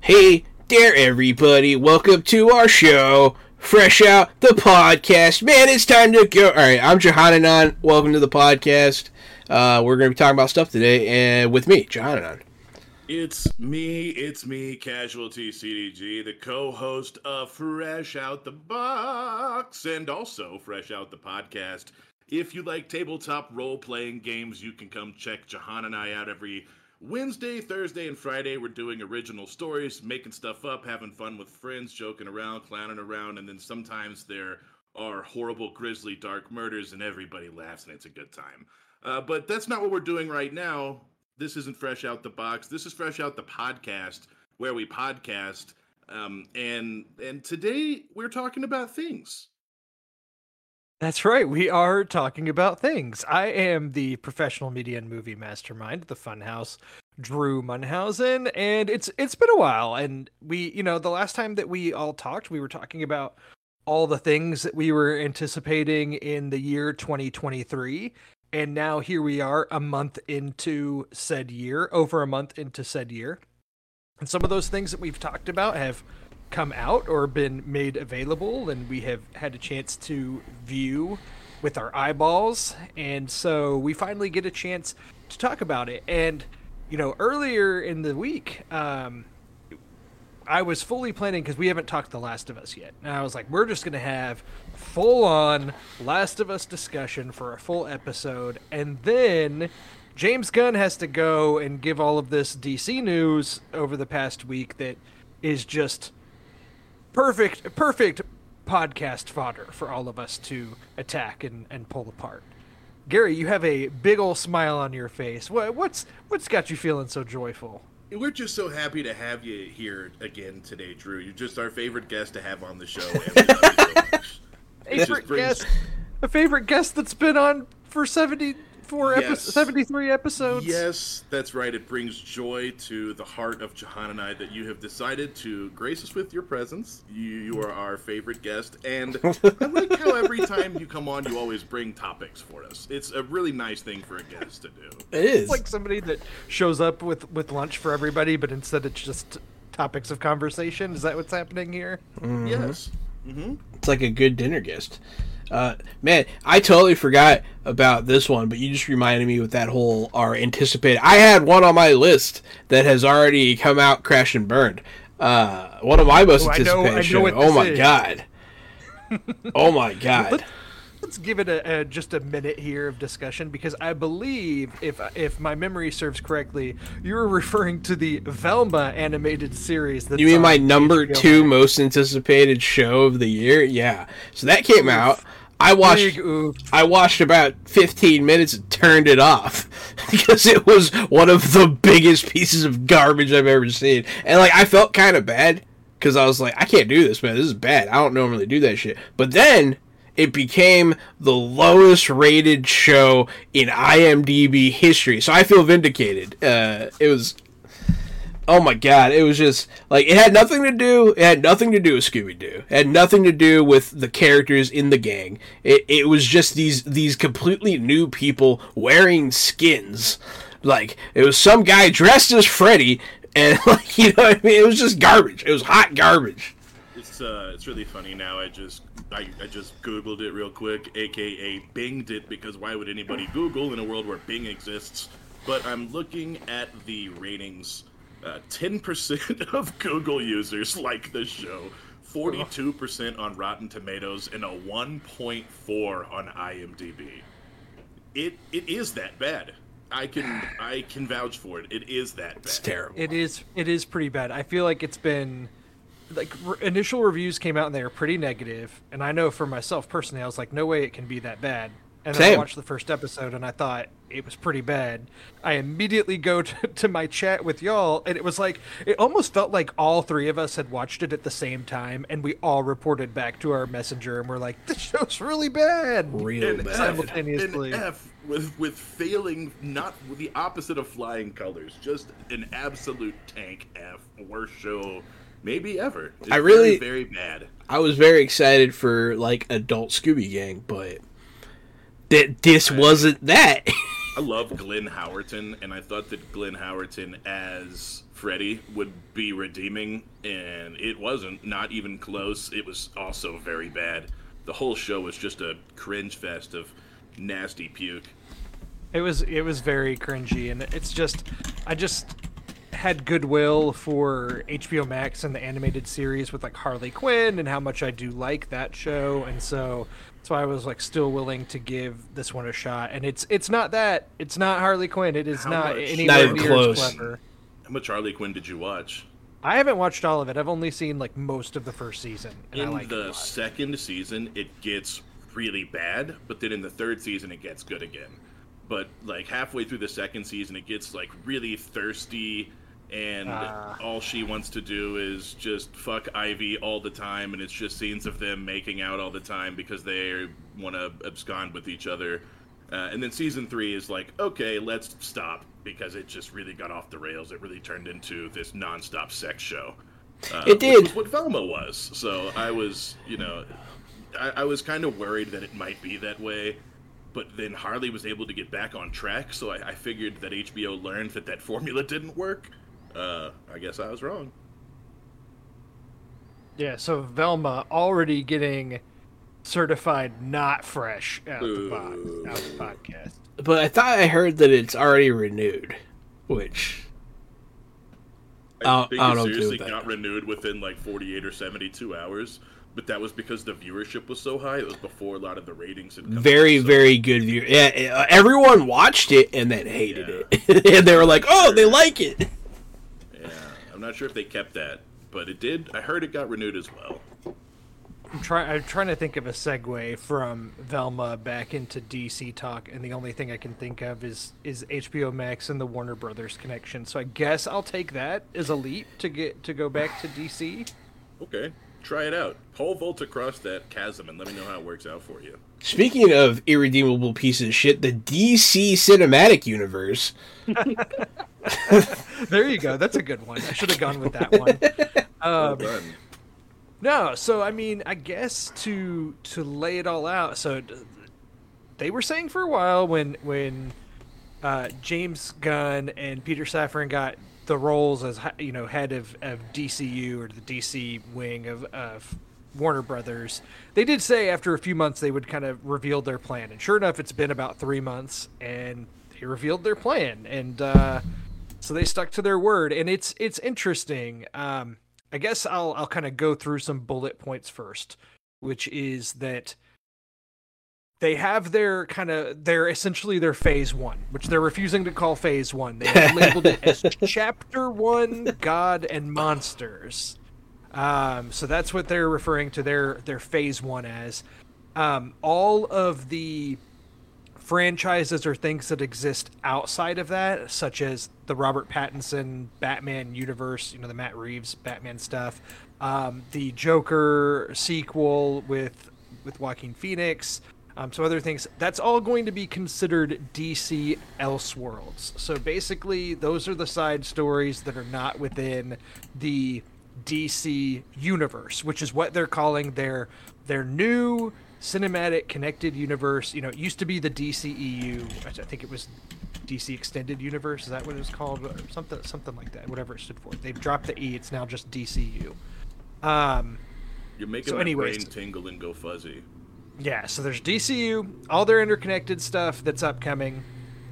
Hey there, everybody. Welcome to our show. Fresh out the podcast. Man, it's time to go. All right, I'm Johananon. Welcome to the podcast. Uh, we're going to be talking about stuff today, and with me, Johananon. It's me, it's me, Casualty CDG, the co host of Fresh Out the Box and also Fresh Out the Podcast. If you like tabletop role playing games, you can come check Jahan and I out every Wednesday, Thursday, and Friday. We're doing original stories, making stuff up, having fun with friends, joking around, clowning around, and then sometimes there are horrible, grisly, dark murders, and everybody laughs, and it's a good time. Uh, but that's not what we're doing right now. This isn't Fresh Out the Box. This is Fresh Out the Podcast, where we podcast. Um, and and today we're talking about things. That's right. We are talking about things. I am the professional media and movie mastermind, the Funhouse, Drew Munhausen, and it's it's been a while. And we, you know, the last time that we all talked, we were talking about all the things that we were anticipating in the year 2023. And now here we are, a month into said year, over a month into said year. And some of those things that we've talked about have come out or been made available, and we have had a chance to view with our eyeballs. And so we finally get a chance to talk about it. And, you know, earlier in the week, um, I was fully planning because we haven't talked The Last of Us yet. And I was like, we're just going to have full on Last of Us discussion for a full episode. And then James Gunn has to go and give all of this DC news over the past week that is just perfect, perfect podcast fodder for all of us to attack and, and pull apart. Gary, you have a big old smile on your face. What, what's what's got you feeling so joyful? We're just so happy to have you here again today, Drew. You're just our favorite guest to have on the show. and we love you so much. It just Favorite brings- guest, a favorite guest that's been on for seventy four Yes. episodes, seventy three episodes. Yes, that's right. It brings joy to the heart of Jahan and I that you have decided to grace us with your presence. You, you are our favorite guest, and I like how every time you come on, you always bring topics for us. It's a really nice thing for a guest to do. It is. It's like somebody that shows up with with lunch for everybody, but instead it's just topics of conversation. Is that what's happening here? Yes. It's like a good dinner guest. Uh, man, I totally forgot about this one, but you just reminded me with that whole our anticipated. I had one on my list that has already come out, crashed and burned. Uh, one of my most Oh, I know- I anticipated. know oh my is. god! oh my god! Let's give it a, a just a minute here of discussion because I believe, if if my memory serves correctly, you were referring to the Velma animated series. You mean my number HBO two Max. most anticipated show of the year? Yeah. So that came out. I watched. I watched about 15 minutes and turned it off because it was one of the biggest pieces of garbage I've ever seen. And like I felt kind of bad because I was like, I can't do this, man. This is bad. I don't normally do that shit. But then it became the lowest rated show in IMDb history. So I feel vindicated. Uh, it was Oh my god, it was just like it had nothing to do. It had nothing to do with Scooby Doo. It had nothing to do with the characters in the gang. It it was just these these completely new people wearing skins. Like it was some guy dressed as Freddy, and like you know I mean. It was just garbage. It was hot garbage. It's uh, it's really funny now. I just I, I just googled it real quick, aka Binged it, because why would anybody Google in a world where Bing exists? But I'm looking at the ratings. Uh, 10% of Google users like the show, 42% on Rotten Tomatoes, and a 1.4 on IMDb. It it is that bad. I can I can vouch for it. It is that bad. It's terrible. It is it is pretty bad. I feel like it's been like re- initial reviews came out and they were pretty negative, and I know for myself personally, I was like, no way it can be that bad. And then I watched the first episode and I thought it was pretty bad. I immediately go to, to my chat with y'all, and it was like it almost felt like all three of us had watched it at the same time, and we all reported back to our messenger, and we're like, "This show's really bad." Real an bad. F, Simultaneously. an F with with failing, not with the opposite of flying colors, just an absolute tank F. Worst show maybe ever. It's I really- very, very bad. I was very excited for like adult Scooby Gang, but that this wasn't that. I love Glenn Howerton, and I thought that Glenn Howerton as Freddy would be redeeming, and it wasn't. Not even close. It was also very bad. The whole show was just a cringe fest of nasty puke. It was it was very cringy, and it's just I just had goodwill for HBO Max and the animated series with like Harley Quinn and how much I do like that show, and so that's why I was like still willing to give this one a shot. And it's it's not that it's not Harley Quinn. It is How not much? anywhere Not even near close. as clever. How much Harley Quinn did you watch? I haven't watched all of it. I've only seen like most of the first season, and I in like the second season, it gets really bad, but then in the third season, it gets good again. But like halfway through the second season, it gets like really thirsty, and Ah. all she wants to do is just fuck Ivy all the time, and it's just scenes of them making out all the time because they want to abscond with each other. Uh, and then season three is like, okay, let's stop because it just really got off the rails. It really turned into this nonstop sex show. Uh, It did. was what Velma was. So I was, you know, I, I was kind of worried that it might be that way. But then Harley was able to get back on track, so I, I figured that HBO learned that that formula didn't work. Uh, I guess I was wrong. Yeah, so Velma already getting certified not fresh out the box, out the podcast. but I thought I heard that it's already renewed, which I I'll- think I it don't do seriously that. got renewed within like 48 or 72 hours, but that was because the viewership was so high. It was before a lot of the ratings had come out, very so- very good view. Yeah, uh, everyone watched it and then hated Yeah. it, and they were like, "Oh, they like it." Yeah, I'm not sure if they kept that, but it did. I heard it got renewed as well. I'm trying. I'm trying to think of a segue from Velma back into DC talk, and the only thing I can think of is is HBO Max and the Warner Brothers connection. So I guess I'll take that as a leap to get to go back to DC. Okay, try it out. Pole vault across that chasm and let me know how it works out for you. Speaking of irredeemable pieces of shit, the DC cinematic universe. There you go. That's a good one. I should have gone with that one. Um, done. No, so I mean, I guess to to lay it all out. So they were saying for a while when when uh, James Gunn and Peter Safran got the roles as you know head of, of DCU or the DC wing of, of Warner Brothers, they did say after a few months they would kind of reveal their plan. And sure enough, it's been about three months, and they revealed their plan. And uh, so they stuck to their word, and it's it's interesting. Um, I guess I'll I'll kind of go through some bullet points first, which is that they have their kind of their essentially their phase one, which they're refusing to call phase one. They have labeled it as chapter one, God and monsters. Um, so that's what they're referring to their their phase one as. Um, all of the franchises or things that exist outside of that, such as the Robert Pattinson Batman universe, you know, the Matt Reeves Batman stuff, um, the Joker sequel with with Joaquin Phoenix, um, some other things. That's all going to be considered DC Elseworlds. So basically, those are the side stories that are not within the DC universe, which is what they're calling their their new cinematic connected universe. You know, it used to be the DCEU. I I think it was DC Extended Universe. Is that what it was called? Or something something like that. Whatever it stood for. They've dropped the E. It's now just DCU. Um, You're making so my anyways- brain tingle and go fuzzy. yeah, so there's DCU, all their interconnected stuff that's upcoming,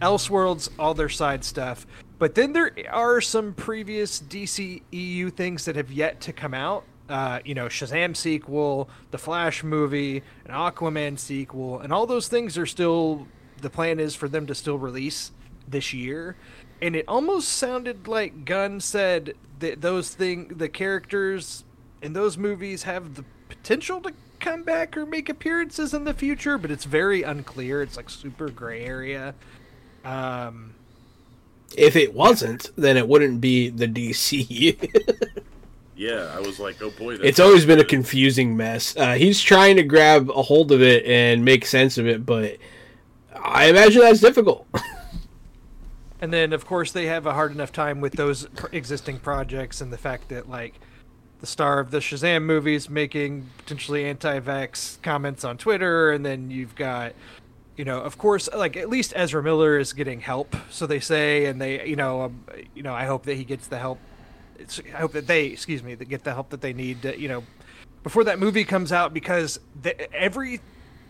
Elseworlds, all their side stuff. But then there are some previous DCEU things that have yet to come out. Uh, you know, Shazam sequel, the Flash movie, an Aquaman sequel, and all those things are still. The plan is for them to still release this year, and it almost sounded like Gunn said that those thing, the characters in those movies have the potential to come back or make appearances in the future, but it's very unclear. It's like super gray area. Um, If it wasn't, then it wouldn't be the DC. Yeah, I was like, oh boy. that's it's always been a confusing mess. Uh, he's trying to grab a hold of it and make sense of it, but I imagine that's difficult. and then of course they have a hard enough time with those existing projects and the fact that like the star of the Shazam movies, making potentially anti-vax comments on Twitter, and then you've got, you know, of course, like at least Ezra Miller is getting help, so they say, and they, you know, um, you know, I hope that he gets the help. I hope that they, excuse me, that get the help that they need, to, you know, before that movie comes out, because the, every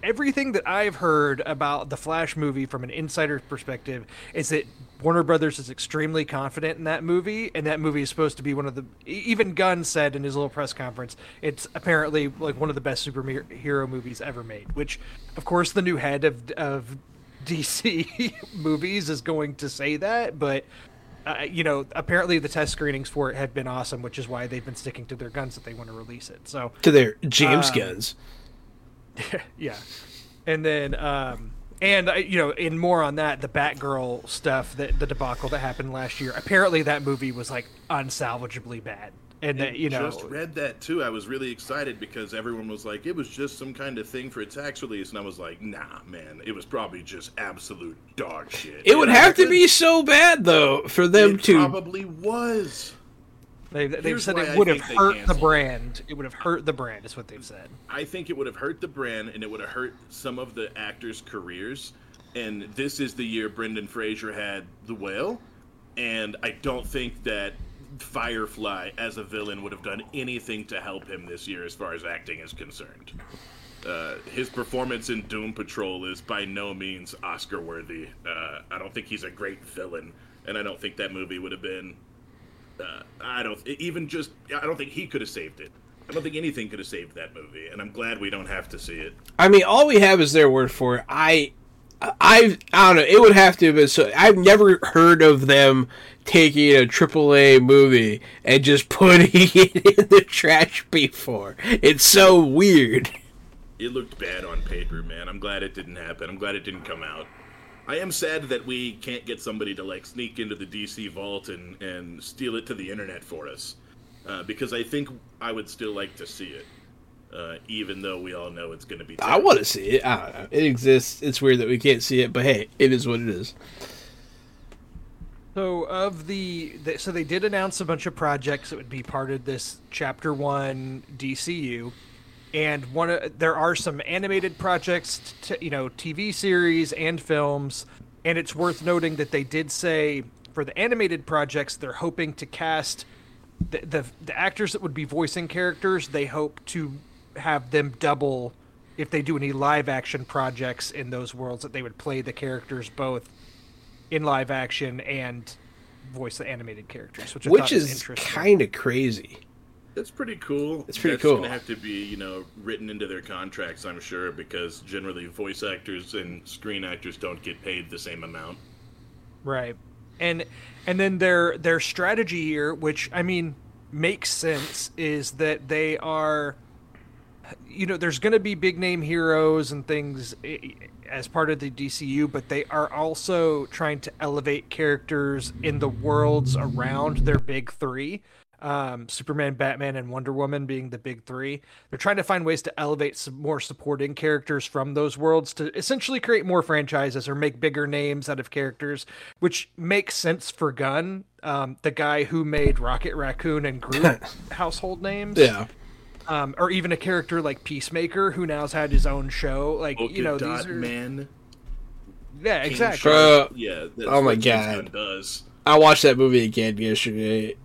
everything that I've heard about the Flash movie from an insider perspective is that Warner Brothers is extremely confident in that movie, and that movie is supposed to be one of the. Even Gunn said in his little press conference, it's apparently like one of the best superhero movies ever made. Which, of course, the new head of of DC movies is going to say that, but. Uh, you know, apparently the test screenings for it have been awesome, which is why they've been sticking to their guns that they want to release it. So To their James Um, guns. yeah, and then um, and you know, in more on that, the Batgirl stuff, that the debacle that happened last year. Apparently, that movie was like unsalvageably bad, and that you know, just read that too. I was really excited because everyone was like, it was just some kind of thing for a tax release, and I was like, nah, man, it was probably just absolute dog shit. It would And have to be so bad though for them It to. probably was. they, they've said it would have hurt the brand. It would have hurt the brand, is what they've said. I think it would have hurt the brand and it would have hurt some of the actors' careers. And this is the year Brendan Fraser had The Whale. And I don't think that Firefly as a villain would have done anything to help him this year as far as acting is concerned. Uh, his performance in Doom Patrol is by no means Oscar worthy. Uh, I don't think he's a great villain. And I don't think that movie would have been uh, I don't even just I don't think he could have saved it. I don't think anything could have saved that movie, and I'm glad we don't have to see it. I mean, all we have is their word for it. I, I, I don't know. It would have to have been so. I've never heard of them taking a AAA movie and just putting it in the trash before. It's so weird. It looked bad on paper, man. I'm glad it didn't happen. I'm glad it didn't come out. I am sad that we can't get somebody to like sneak into the DC vault and and steal it to the internet for us, uh, because I think I would still like to see it, uh, even though we all know it's going to be. I want to see it. I don't know. It exists. It's weird that we can't see it, but hey, it is what it is. So of the, the so they did announce a bunch of projects that would be part of this chapter one DCU, and one of, there are some animated projects, t- you know, TV series and films, and it's worth noting that they did say for the animated projects they're hoping to cast the the, the actors that would be voicing characters. They hope to have them double if they do any live action projects in those worlds that they would play the characters both in live action and voice the animated characters, which I Which is kind of crazy. That's pretty cool. It's pretty That's cool. gonna have to be, you know, written into their contracts, I'm sure, because generally voice actors and screen actors don't get paid the same amount. right, and and then their their strategy here, which I mean makes sense, is that they are, you know, there's going to be big name heroes and things as part of the DCU, but they are also trying to elevate characters in the worlds around their big three. Um, Superman, Batman, and Wonder Woman being the big three. They're trying to find ways to elevate some more supporting characters from those worlds to essentially create more franchises or make bigger names out of characters, which makes sense for Gunn, um, the guy who made Rocket Raccoon and Groot household names Yeah. Um, or even a character like Peacemaker, who now's had his own show. Like Polka you know, Dot these are Man. yeah, King exactly. Shark. Bro. Yeah. That's Oh my God. Does. I watched that movie again yesterday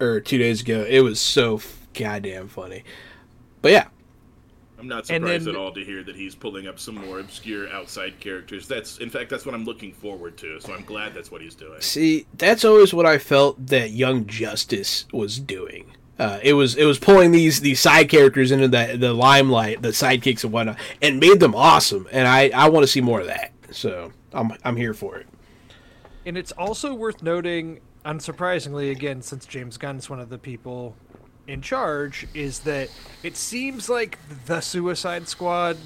or two days ago. It was so f- goddamn funny. But yeah, I'm not surprised then- at all to hear that he's pulling up some more obscure outside characters. That's, in fact, that's what I'm looking forward to. So I'm glad that's what he's doing. see, that's always what I felt that Young Justice was doing. Uh, it was it was pulling these these side characters into the the limelight, the sidekicks and whatnot, and made them awesome. And I I want to see more of that. So I'm I'm here for it. And it's also worth noting, unsurprisingly, again, since James Gunn's one of the people in charge, is that it seems like the Suicide Squad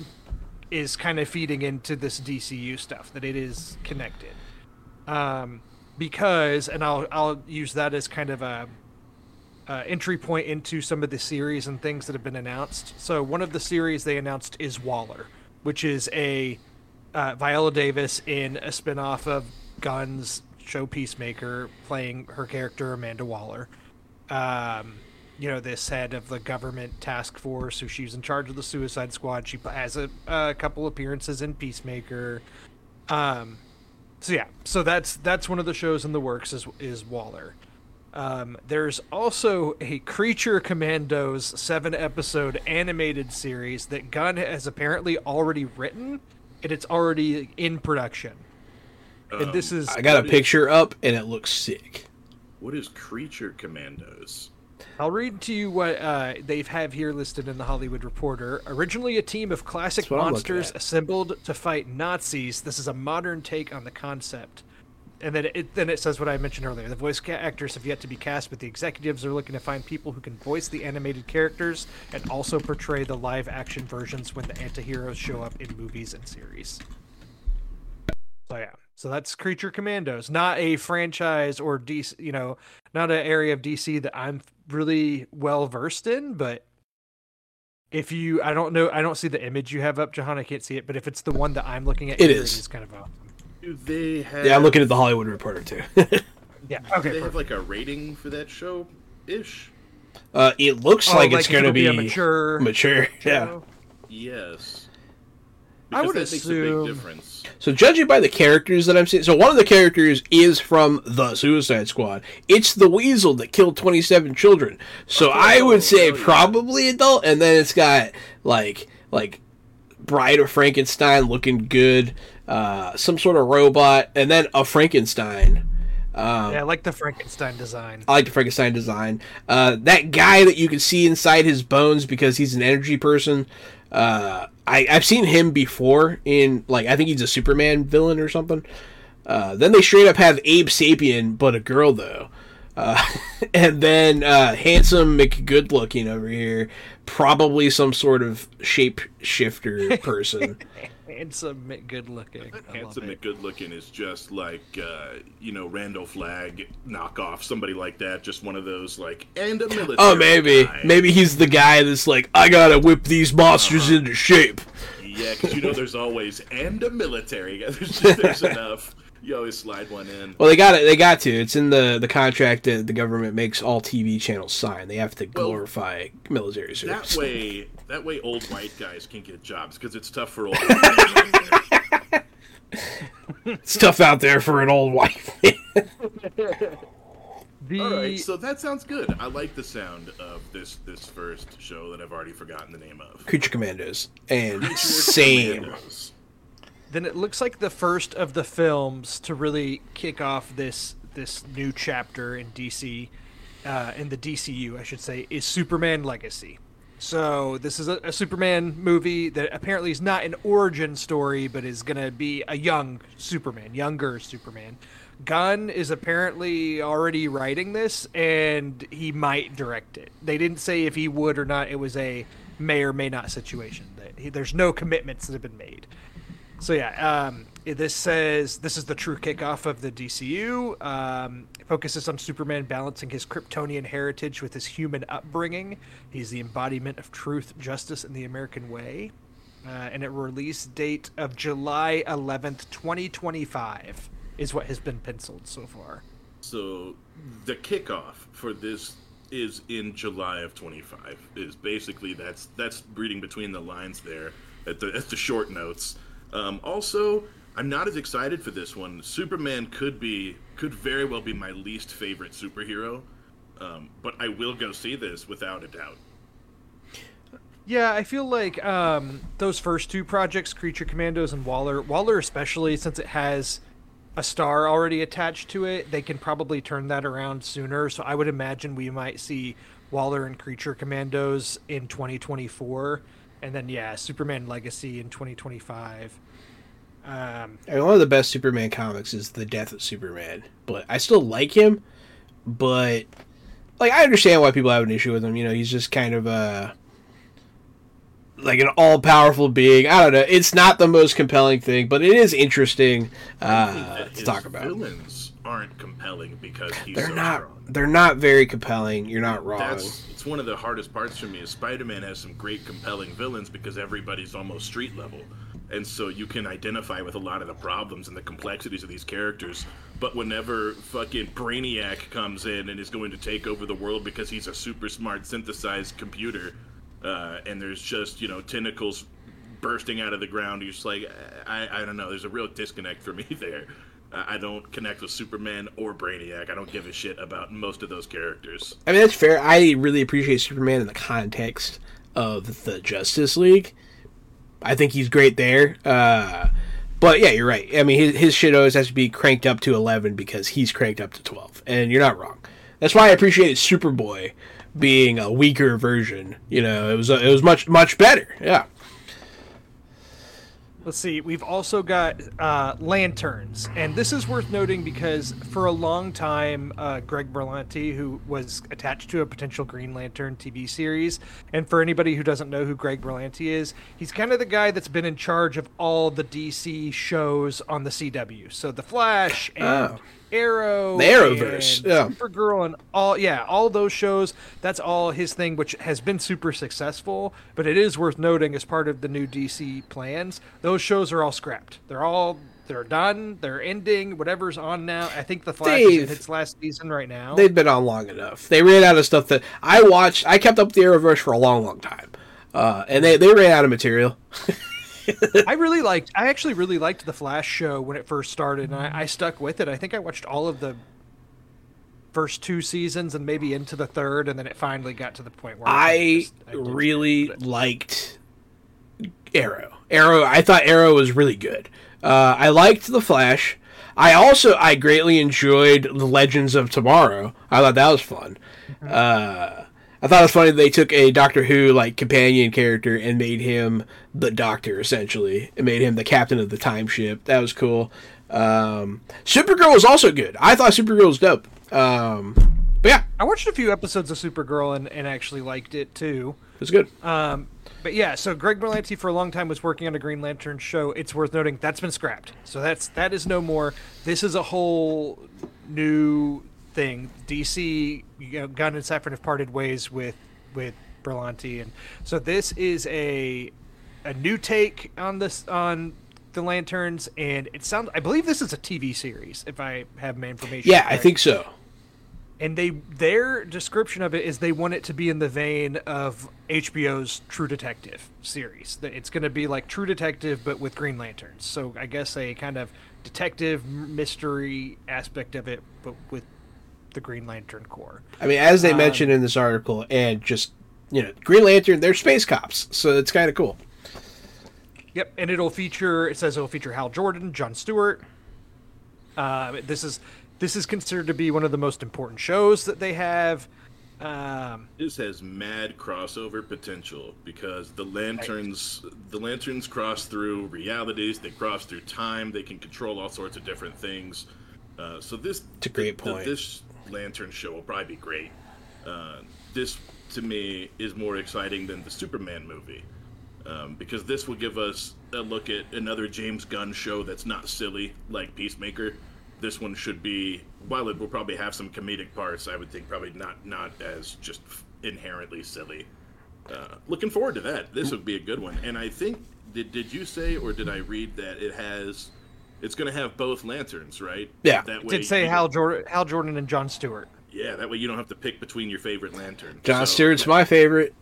is kind of feeding into this DCU stuff, that it is connected. Um, because, and I'll I'll use that as kind of a uh, entry point into some of the series and things that have been announced. So one of the series they announced is Waller, which is a uh, Viola Davis in a spinoff of Gunn's show Peacemaker, playing her character Amanda Waller. Um, you know, this head of the government task force, who she's in charge of the Suicide Squad. She has a, a couple appearances in Peacemaker. Um, so yeah, so that's that's one of the shows in the works is is Waller. Um, there's also a Creature Commandos seven episode animated series that Gunn has apparently already written, and it's already in production. and this Um, is I got a What is- picture up and it looks sick. What is Creature Commandos? I'll read to you what uh, they have here listed in the Hollywood Reporter. Originally a team of classic That's what I'm looking monsters assembled to fight Nazis, this is a modern take on the concept. And then it then it says what I mentioned earlier. The voice actors have yet to be cast, but the executives are looking to find people who can voice the animated characters and also portray the live action versions when the antiheroes show up in movies and series. So yeah, so that's Creature Commandos, not a franchise or DC, you know, not an area of DC that I'm really well versed in, but if you, I don't know, I don't see the image you have up, Jahan. I can't see it, but if it's the one that I'm looking at, It is. it is kind of awesome. Do they have? Yeah, I'm looking at the Hollywood Reporter too. Yeah. Okay. they have like a rating for that show, ish? uh, it looks Oh, like it's going to it'll be, a mature. mature. Yeah. show? Yes. I would that makes a big assume- difference. So judging by the characters that I'm seeing, so one of the characters is from the Suicide Squad. It's the Weasel that killed 27 children. So I would say oh, yeah. probably adult, and then it's got like like Bride of Frankenstein looking good, uh, some sort of robot, and then a Frankenstein. Um, Yeah, I like the Frankenstein design. I like the Frankenstein design. Uh, that guy that you can see inside his bones because he's an energy person. Uh, I, I've seen him before in like I think he's a Superman villain or something. Uh, then they straight up have Abe Sapien, but a girl though. Uh, and then uh, handsome McGood looking over here, probably some sort of shape shifter person. Handsome, good looking. I love Handsome it. good looking is just like uh, you know Randall Flagg knockoff, somebody like that. Just one of those like and a military. oh, maybe guy. maybe he's the guy that's like I gotta whip these monsters Uh-huh. into shape. Yeah, because you know there's always and a military guy. There's just there's enough. You always slide one in. Well, they got it. They got to. It's in the the contract that the government makes all TV channels sign. They have to Well, glorify military service. That way, that way, old white guys can get jobs because it's tough for old. It's tough out there for an old wife. The All right, so that sounds good. I like the sound of this this first show that I've already forgotten the name of. Creature Commandos and Creature same. Commandos. Then it looks like the first of the films to really kick off this this new chapter in DC, uh, in the DCU, I should say, is Superman Legacy. So this is a, a Superman movie that apparently is not an origin story, but is going to be a young Superman, younger Superman. Gunn is apparently already writing this, and he might direct it. They didn't say if he would or not. It was a may or may not situation. That he, there's no commitments that have been made. So yeah, um, this says this is the true kickoff of the DCU. Um, focuses on Superman balancing his Kryptonian heritage with his human upbringing. He's the embodiment of truth, justice, and the American way. Uh, and a release date of July 11th, 2025 is what has been penciled so far. So the kickoff for this is in July of 25. Is basically that's that's reading between the lines there at the at the short notes. Um, also, I'm not as excited for this one. Superman could be could very well be my least favorite superhero, um, but I will go see this without a doubt. Yeah, I feel like um, those first two projects, Creature Commandos and Waller, Waller especially, since it has a star already attached to it, they can probably turn that around sooner. So I would imagine we might see Waller and Creature Commandos in 2024, and then yeah, Superman Legacy in 2025. Um, I mean, one of the best Superman comics is The Death of Superman, but I still like him. But like, I understand why people have an issue with him. You know, he's just kind of a like an all-powerful being. I don't know. It's not the most compelling thing, but it is interesting uh, that to talk about. Villains aren't compelling because he's They're so not. strong. They're not very compelling. You're not wrong. That's it's one of the hardest parts for me. Is Spider-Man has some great compelling villains because everybody's almost street level, and so you can identify with a lot of the problems and the complexities of these characters. But whenever fucking Brainiac comes in and is going to take over the world because he's a super smart synthesized computer, uh, and there's just you know tentacles bursting out of the ground, you're just like, I, I don't know. There's a real disconnect for me there. I don't connect with Superman or Brainiac. I don't give a shit about most of those characters. I mean, that's fair. I really appreciate Superman in the context of the Justice League. I think he's great there. Uh, but yeah, you're right. I mean, his, his shit always has to be cranked up to 11 because he's cranked up to 12. And you're not wrong. That's why I appreciated Superboy being a weaker version. You know, it was it was much much better. Yeah. Let's see. We've also got uh, lanterns, and this is worth noting because for a long time, uh, Greg Berlanti, who was attached to a potential Green Lantern TV series, and for anybody who doesn't know who Greg Berlanti is, he's kind of the guy that's been in charge of all the DC shows on the CW. So the Flash and Oh. Arrow, The Arrowverse, yeah. Supergirl, and all yeah, all those shows. That's all his thing, which has been super successful. But it is worth noting as part of the new DC plans, those shows are all scrapped. They're all they're done. They're ending. Whatever's on now. I think the Flash is Dave, its last season right now. They've been on long enough. They ran out of stuff that I watched. I kept up the Arrowverse for a long, long time. Uh, and they, they ran out of material. I really liked. I actually really liked the Flash show when it first started, and I, I stuck with it. I think I watched all of the first two seasons and maybe into the third, and then it finally got to the point where I just- I really liked Arrow. Arrow. I thought Arrow was really good. Uh, I liked the Flash. I also I greatly enjoyed the Legends of Tomorrow. I thought that was fun. Uh, I thought it was funny they took a Doctor Who like companion character and made him the Doctor essentially. It made him the captain of the time ship. That was cool. Um, Supergirl was also good. I thought Supergirl was dope. Um, but yeah, I watched a few episodes of Supergirl and, and actually liked it too. it was good. Um, but yeah, so Greg Berlanti for a long time was working on a Green Lantern show. It's worth noting that's been scrapped. So that's that is no more. This is a whole new thing. DC, you know, Gunn and Safran have parted ways with with Berlanti, and so this is a a new take on this on the lanterns, and it sounds. I believe this is a TV series, if I have my information. Yeah, I think so. and they their description of it is they want it to be in the vein of HBO's True Detective series. That it's going to be like True Detective but with Green Lanterns. So I guess a kind of detective mystery aspect of it, but with the Green Lantern Corps. I mean, as they Um, mentioned in this article, and just you know, Green Lantern, they're space cops, so it's kind of cool. Yep, and it'll feature. It says it'll feature Hal Jordan, John Stewart. Uh, this is this is considered to be one of the most important shows that they have. Um, This has mad crossover potential because the lanterns the lanterns cross through realities, they cross through time, they can control all sorts of different things. Uh, so this It's a great th- th- point. this lantern show will probably be great. Uh, this to me is more exciting than the Superman movie. Um, because this will give us a look at another James Gunn show that's not silly like Peacemaker. This one should be, while it will probably have some comedic parts, I would think probably not not as just inherently silly. Uh, looking forward to that. This would be a good one. And I think did did you say or did I read that it has, it's going to have both lanterns, right? Yeah. That way did say Hal Jordan, Hal Jordan and John Stewart. Yeah, that way you don't have to pick between your favorite lantern. John So, Stewart's my favorite.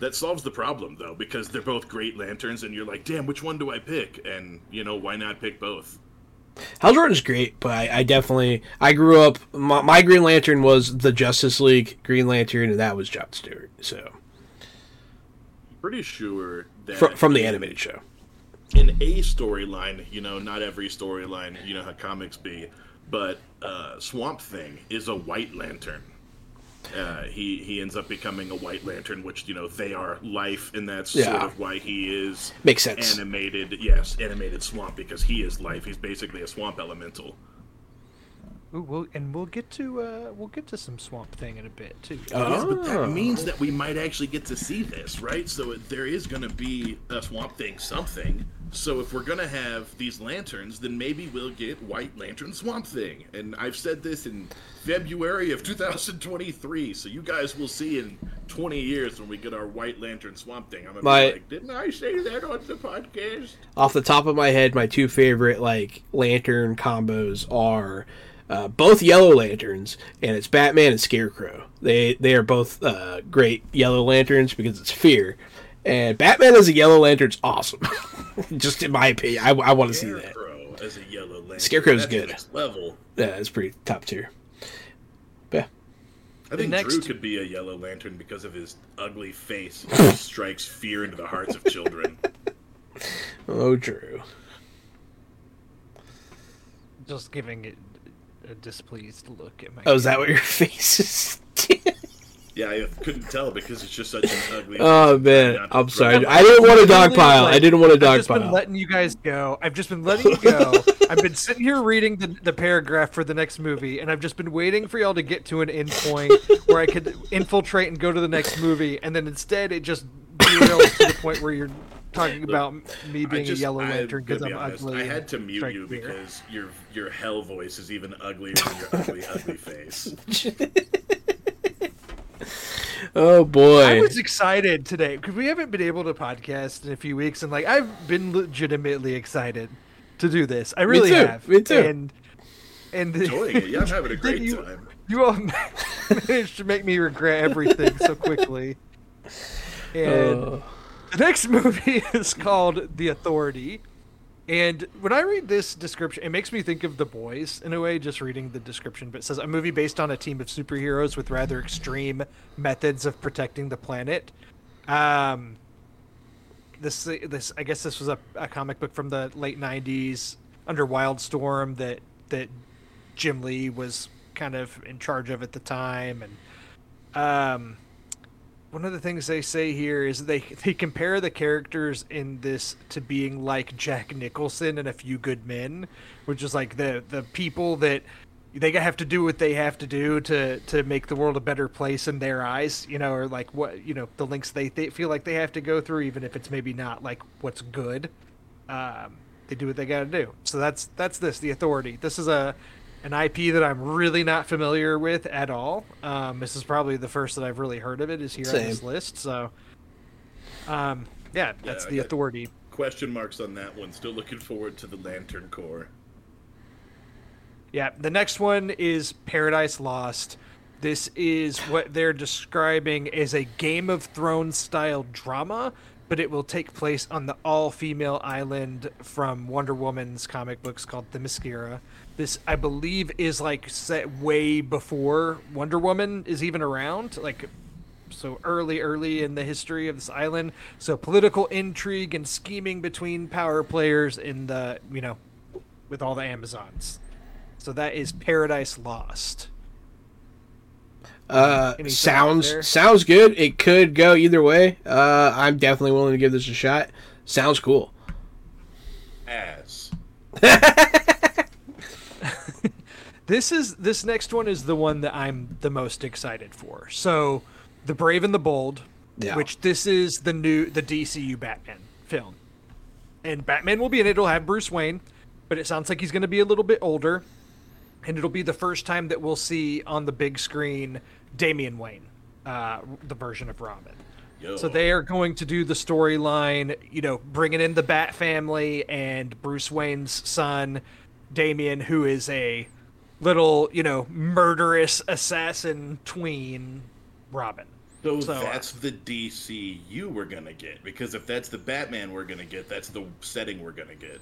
That solves the problem though, because they're both great lanterns, and you're like, damn, which one do I pick? And you know, why not pick both? Hal Jordan's great, but I, I definitely I grew up. My, my Green Lantern was the Justice League Green Lantern, and that was John Stewart. So Pretty sure that from, from the animated show. In a storyline, you know, not every storyline, you know how comics be, but uh, Swamp Thing is a White Lantern. Uh, he he ends up becoming a White Lantern, which you know they are life, and that's sort of why he is Makes sense. animated. Yes, animated swamp because he is life. He's basically a swamp elemental. Ooh, we'll, and we'll get to uh, we'll get to some Swamp Thing in a bit too. Yeah, but Oh. that means that we might actually get to see this, right? So it, there is going to be a Swamp Thing something. So if we're gonna have these lanterns, then maybe we'll get White Lantern Swamp Thing. And I've said this in February of 2023. So you guys will see in 20 years when we get our White Lantern Swamp Thing. I'm gonna My- be like, didn't I say that on the podcast? Off the top of my head, my two favorite like lantern combos are uh, both Yellow Lanterns, and it's Batman and Scarecrow. They they are both uh, great Yellow Lanterns because it's fear, and Batman as a Yellow Lantern's awesome. Just in my opinion, I, I want to see that. Scarecrow as a yellow lantern. Scarecrow's That's good. Next level. Yeah, it's pretty top tier. Yeah. I think next- Drew could be a yellow lantern because of his ugly face. He strikes fear into the hearts of children. Oh, Drew. Just giving it a displeased look at my. Oh, is that what your face is? Yeah, I couldn't tell because it's just such an ugly. oh face. man, Not I'm to sorry. throw- I didn't want a dog Literally, pile. I didn't want a I've dog just been pile. letting you guys go. I've just been letting you go. I've been sitting here reading the, the paragraph for the next movie, and I've just been waiting for y'all to get to an end point where I could infiltrate and go to the next movie, and then instead it just derails to the point where you're talking about me being just- a yellow lantern because to I'm be honest, ugly. I had to mute you fear. because your your hell voice is even uglier than your ugly ugly face. oh boy. I was excited today because we haven't been able to podcast in a few weeks, and like I've been legitimately excited to do this. I really too, have. me too. And and Enjoying it. Yeah, I'm having a great you, time. You all managed to make me regret everything so quickly. And Uh, the next movie is called The Authority. And when I read this description, it makes me think of The Boys in a way, just reading the description. But it says a movie based on a team of superheroes with rather extreme methods of protecting the planet. Um, this, this, I guess this was a, a comic book from the late '90s under Wildstorm that that Jim Lee was kind of in charge of at the time, and um, one of the things they say here is they they compare the characters in this to being like Jack Nicholson and A Few Good Men, which is like the the people that they have to do what they have to do to to make the world a better place in their eyes, you know, or like what you know the links they, they feel like they have to go through, even if it's maybe not like what's good. Um, they do what they got to do. So that's that's this the authority. This is a an IP that I'm really not familiar with at all. Um, this is probably the first that I've really heard of it is here on this list. So, um, yeah, that's I the authority. Question marks on that one. Still looking forward to the Lantern Corps. Yeah, the next one is Paradise Lost. This is what they're describing as a Game of Thrones style drama, but it will take place on the all female island from Wonder Woman's comic books called The Themyscira. This, I believe, is like set way before Wonder Woman is even around. Like, so early, early in the history of this island. So political intrigue and scheming between power players in the, you know, with all the Amazons. So that is Paradise Lost. Uh, sounds sounds good. It could go either way. Uh, I'm definitely willing to give this a shot. Sounds cool. As This is this next one is the one that I'm the most excited for. So, The Brave and the Bold, Yeah. which this is the new the DCU Batman film. And Batman will be in it. It'll have Bruce Wayne, but it sounds like he's going to be a little bit older. And it'll be the first time that we'll see on the big screen Damian Wayne, uh, the version of Robin. yo, So they are going to do the storyline, you know, bringing in the Bat family and Bruce Wayne's son, Damian, who is a little, you know, murderous assassin tween Robin. So, So, uh, that's the DCU we're gonna get because if that's the Batman we're gonna get, that's the setting we're gonna get.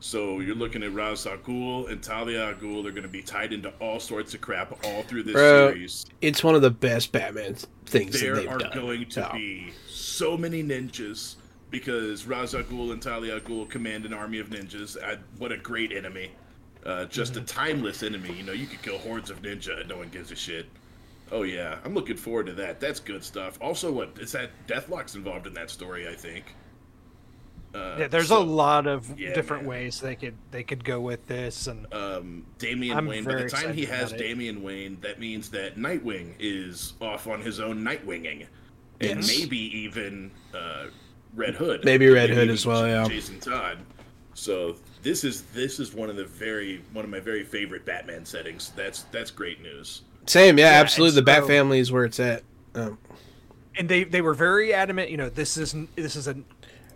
So you're looking at Ra's al Ghul and Talia al Ghul. They're gonna be tied into all sorts of crap all through this Bro, series. It's one of the best Batman things that There they've are done. going to Yeah. be so many ninjas because Ra's al Ghul and Talia al Ghul command an army of ninjas. I, what a great enemy! Uh, just Mm-hmm. a timeless enemy. You know, you could kill hordes of ninja and no one gives a shit. Oh yeah, I'm looking forward to that. That's good stuff. Also, what is that? Deathlock's involved in that story, I think. Uh, Yeah, there's so, a lot of yeah, different man. ways they could they could go with this and um, Damian I'm Wayne. By the time he has about. Damian Wayne, that means that Nightwing is off on his own Nightwinging, and Yes. maybe even uh, Red Hood. Maybe Red Hood as well, yeah. Jason Todd. So this is this is one of the very one of my very favorite Batman settings. That's that's great news. Same, yeah, Yeah, absolutely. and The Bat family is where it's at. Um, and they they were very adamant. You know, this is this is a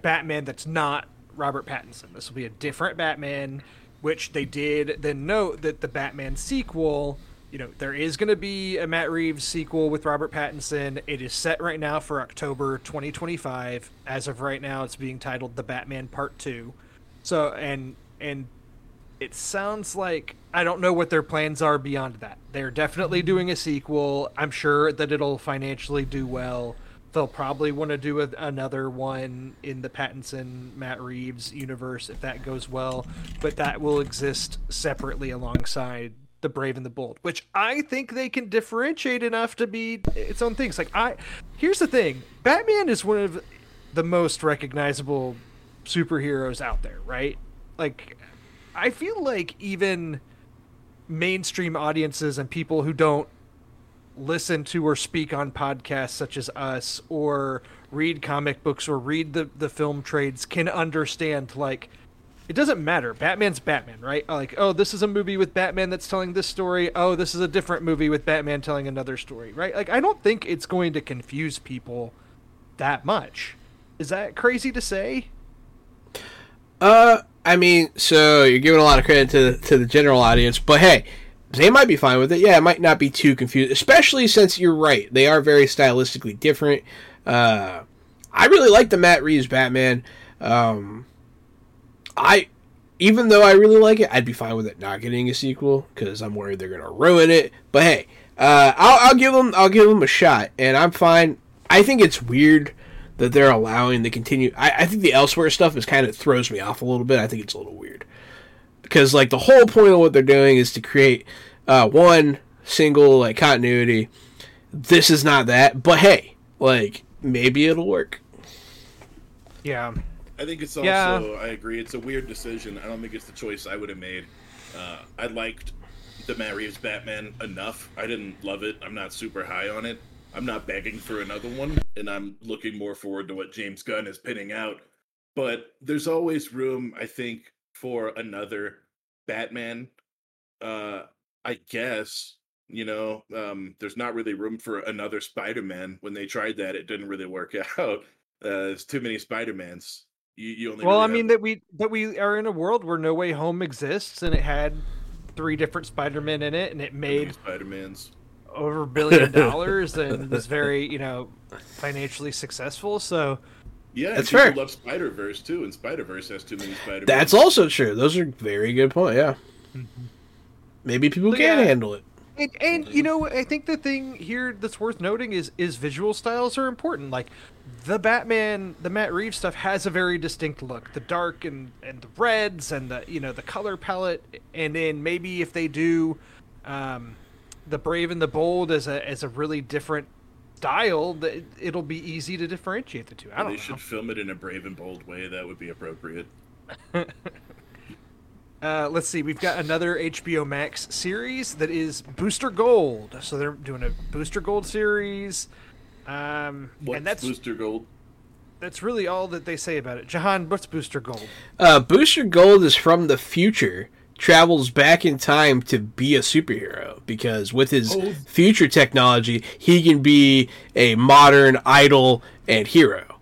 Batman that's not Robert Pattinson. This will be a different Batman, which they did then note that the Batman sequel. You know, there is going to be a Matt Reeves sequel with Robert Pattinson. It is set right now for October 2025. As of right now, it's being titled The Batman Part 2. So, and and it sounds like I don't know what their plans are beyond that. They're definitely doing a sequel. I'm sure that it'll financially do well. They'll probably want to do a, another one in the Pattinson Matt Reeves universe if that goes well, but that will exist separately alongside the Brave and the Bold, which I think they can differentiate enough to be its own things. Like I, here's the thing: Batman is one of the most recognizable superheroes out there, right? Like I feel like even mainstream audiences and people who don't listen to or speak on podcasts such as us or read comic books or read the, the film trades can understand like it doesn't matter. Batman's batman right? Like oh this is a movie with batman that's telling this story. Oh this is a different movie with batman telling another story right? Like i don't think it's going to confuse people that much. Is that crazy to say? Uh, I mean, so you're giving a lot of credit to to the general audience, but hey, they might be fine with it. Yeah, it might not be too confused, especially since you're right. They are very stylistically different. Uh, I really like the Matt Reeves Batman. Um, I, even though I really like it, I'd be fine with it not getting a sequel because I'm worried they're gonna ruin it. But hey, uh, I'll, I'll give them I'll give them a shot, and I'm fine. I think it's weird that they're allowing the continue. I, I think the elsewhere stuff is kind of throws me off a little bit. I think it's a little weird because like the whole point of what they're doing is to create uh, one single like continuity. This is not that, but hey, like maybe it'll work. yeah I think it's also. Yeah. I agree. It's a weird decision. I don't think it's the choice I would have made. Uh, I liked the Matt Reeves Batman enough. I didn't love it. I'm not super high on it. I'm not begging for another one, and I'm looking more forward to what James Gunn is pinning out. But there's always room, I think, for another Batman. Uh, I guess you know, um, there's not really room for another Spider-Man. When they tried that, it didn't really work out. Uh, there's too many Spider-Mans. You, you only well really i have- mean that we that we are in a world where no way home exists and it had three different spider-men in it and it made Spider-Mans. over a billion dollars and was very you know financially successful so Yeah, That's and people fair. love Spider Verse too, and Spider Verse has too many Spider. That's also true. Those are very good point. Yeah, maybe people But can yeah. handle it. and, and you know i think the thing here that's worth noting is is visual styles are important like the batman the matt reeves stuff has a very distinct look the dark and and the reds and the you know the color palette and then maybe if they do um the brave and the bold as a as a really different style that it'll be easy to differentiate the two i don't They know should film it in a brave and bold way. That would be appropriate. Uh, let's see. We've got another HBO Max series that is Booster Gold. So they're doing a Booster Gold series, um, What's and that's Booster Gold? that's really all that they say about it. Jahan, what's Booster Gold? Uh, Booster Gold is from the future, travels back in time to be a superhero because with his Oh. future technology, he can be a modern idol and hero.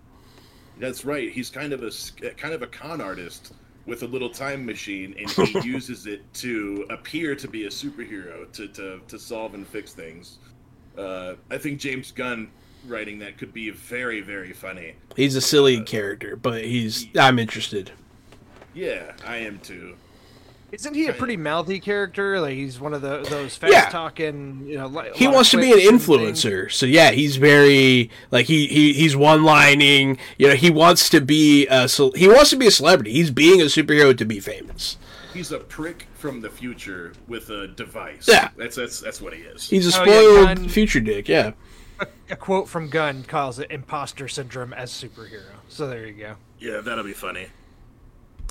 That's right. He's kind of a s- kind of a con artist with a little time machine, and he uses it to appear to be a superhero to to, to solve and fix things. Uh, I think James Gunn writing that could be very very funny. He's a silly character, but he's I'm interested. Yeah, I am too. Isn't he a pretty mouthy character? Like he's one of the, those fast Yeah. talking, you know. He wants to be an quips things. influencer, so yeah, he's very like he, he he's one lining. You know, he wants to be a ce- he wants to be a celebrity. He's being a superhero to be famous. He's a prick from the future with a device. Yeah. that's that's that's what he is. He's a Oh, yeah, spoiled Gunn- future dick. Yeah. A quote from Gunn calls it imposter syndrome as superhero. So there you go. Yeah, that'll be funny.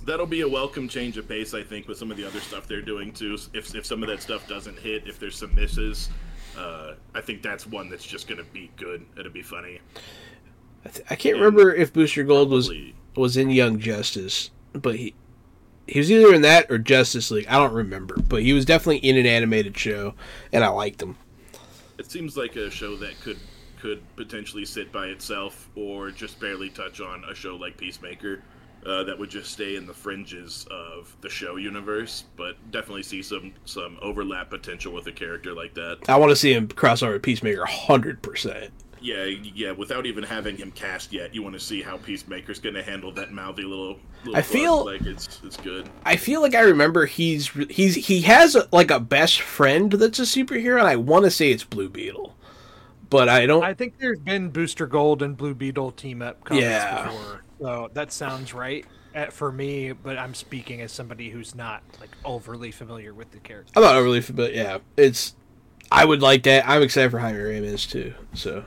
That'll be a welcome change of pace, I think, with some of the other stuff they're doing too. If if some of that stuff doesn't hit, if there's some misses, uh, I think that's one that's just gonna be good. It'll be funny. I, th- I can't remember if Booster Gold was was in Young Justice, but he he was either in that or Justice League. I don't remember, but he was definitely in an animated show, and I liked him. It seems like a show that could could potentially sit by itself, or just barely touch on a show like Peacemaker. Uh, that would just stay in the fringes of the show universe, but definitely see some some overlap potential with a character like that. I want to see him cross over with Peacemaker hundred percent. Yeah, yeah. Without even having him cast yet, you want to see how Peacemaker's going to handle that mouthy little. little I feel- like it's it's good. I feel like I remember he's he's he has a, like a best friend that's a superhero, and I want to say it's Blue Beetle, but I don't. I think there's been Booster Gold and Blue Beetle team up comics Yeah. before, so that sounds right uh, for me. But I'm speaking as somebody who's not like overly familiar with the character. I'm not overly familiar. Yeah, it's. I would like that. I'm excited for Jaime Reyes too. So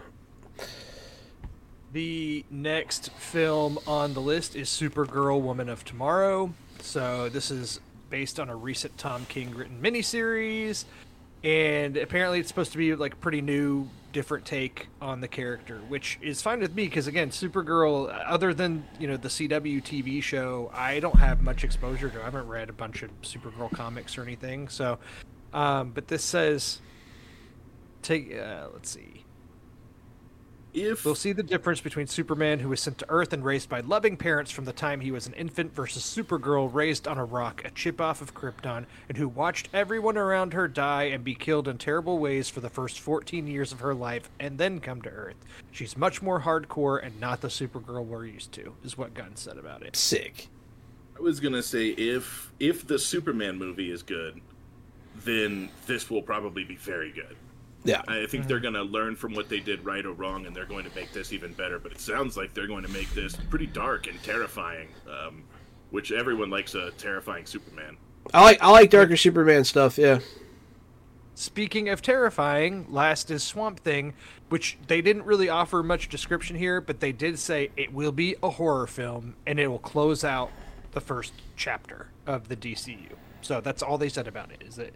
The next film on the list is Supergirl Woman of Tomorrow. So this is based on a recent Tom King written miniseries. And apparently it's supposed to be like pretty new, different take on the character, which is fine with me because again, Supergirl, other than, you know, the CW TV show, I don't have much exposure to. I haven't read a bunch of Supergirl comics or anything. So um, but this says take uh, let's see. If We'll see the difference between Superman, who was sent to Earth and raised by loving parents from the time he was an infant, versus Supergirl, raised on a rock, a chip off of Krypton, and who watched everyone around her die and be killed in terrible ways for the first 14 years of her life and then come to Earth. She's much more hardcore and not the Supergirl we're used to, is what Gunn said about it. sick. I was gonna say if if the Superman movie is good, then this will probably be very good. Yeah, I think they're gonna learn from what they did right or wrong, and they're going to make this even better. But it sounds like they're going to make this pretty dark and terrifying, um, which everyone likes a terrifying Superman. I like I like darker Superman stuff. Yeah, Speaking of terrifying, last is Swamp Thing, which they didn't really offer much description here, but they did say it will be a horror film and it will close out the first chapter of the DCU. So that's all they said about it. Is that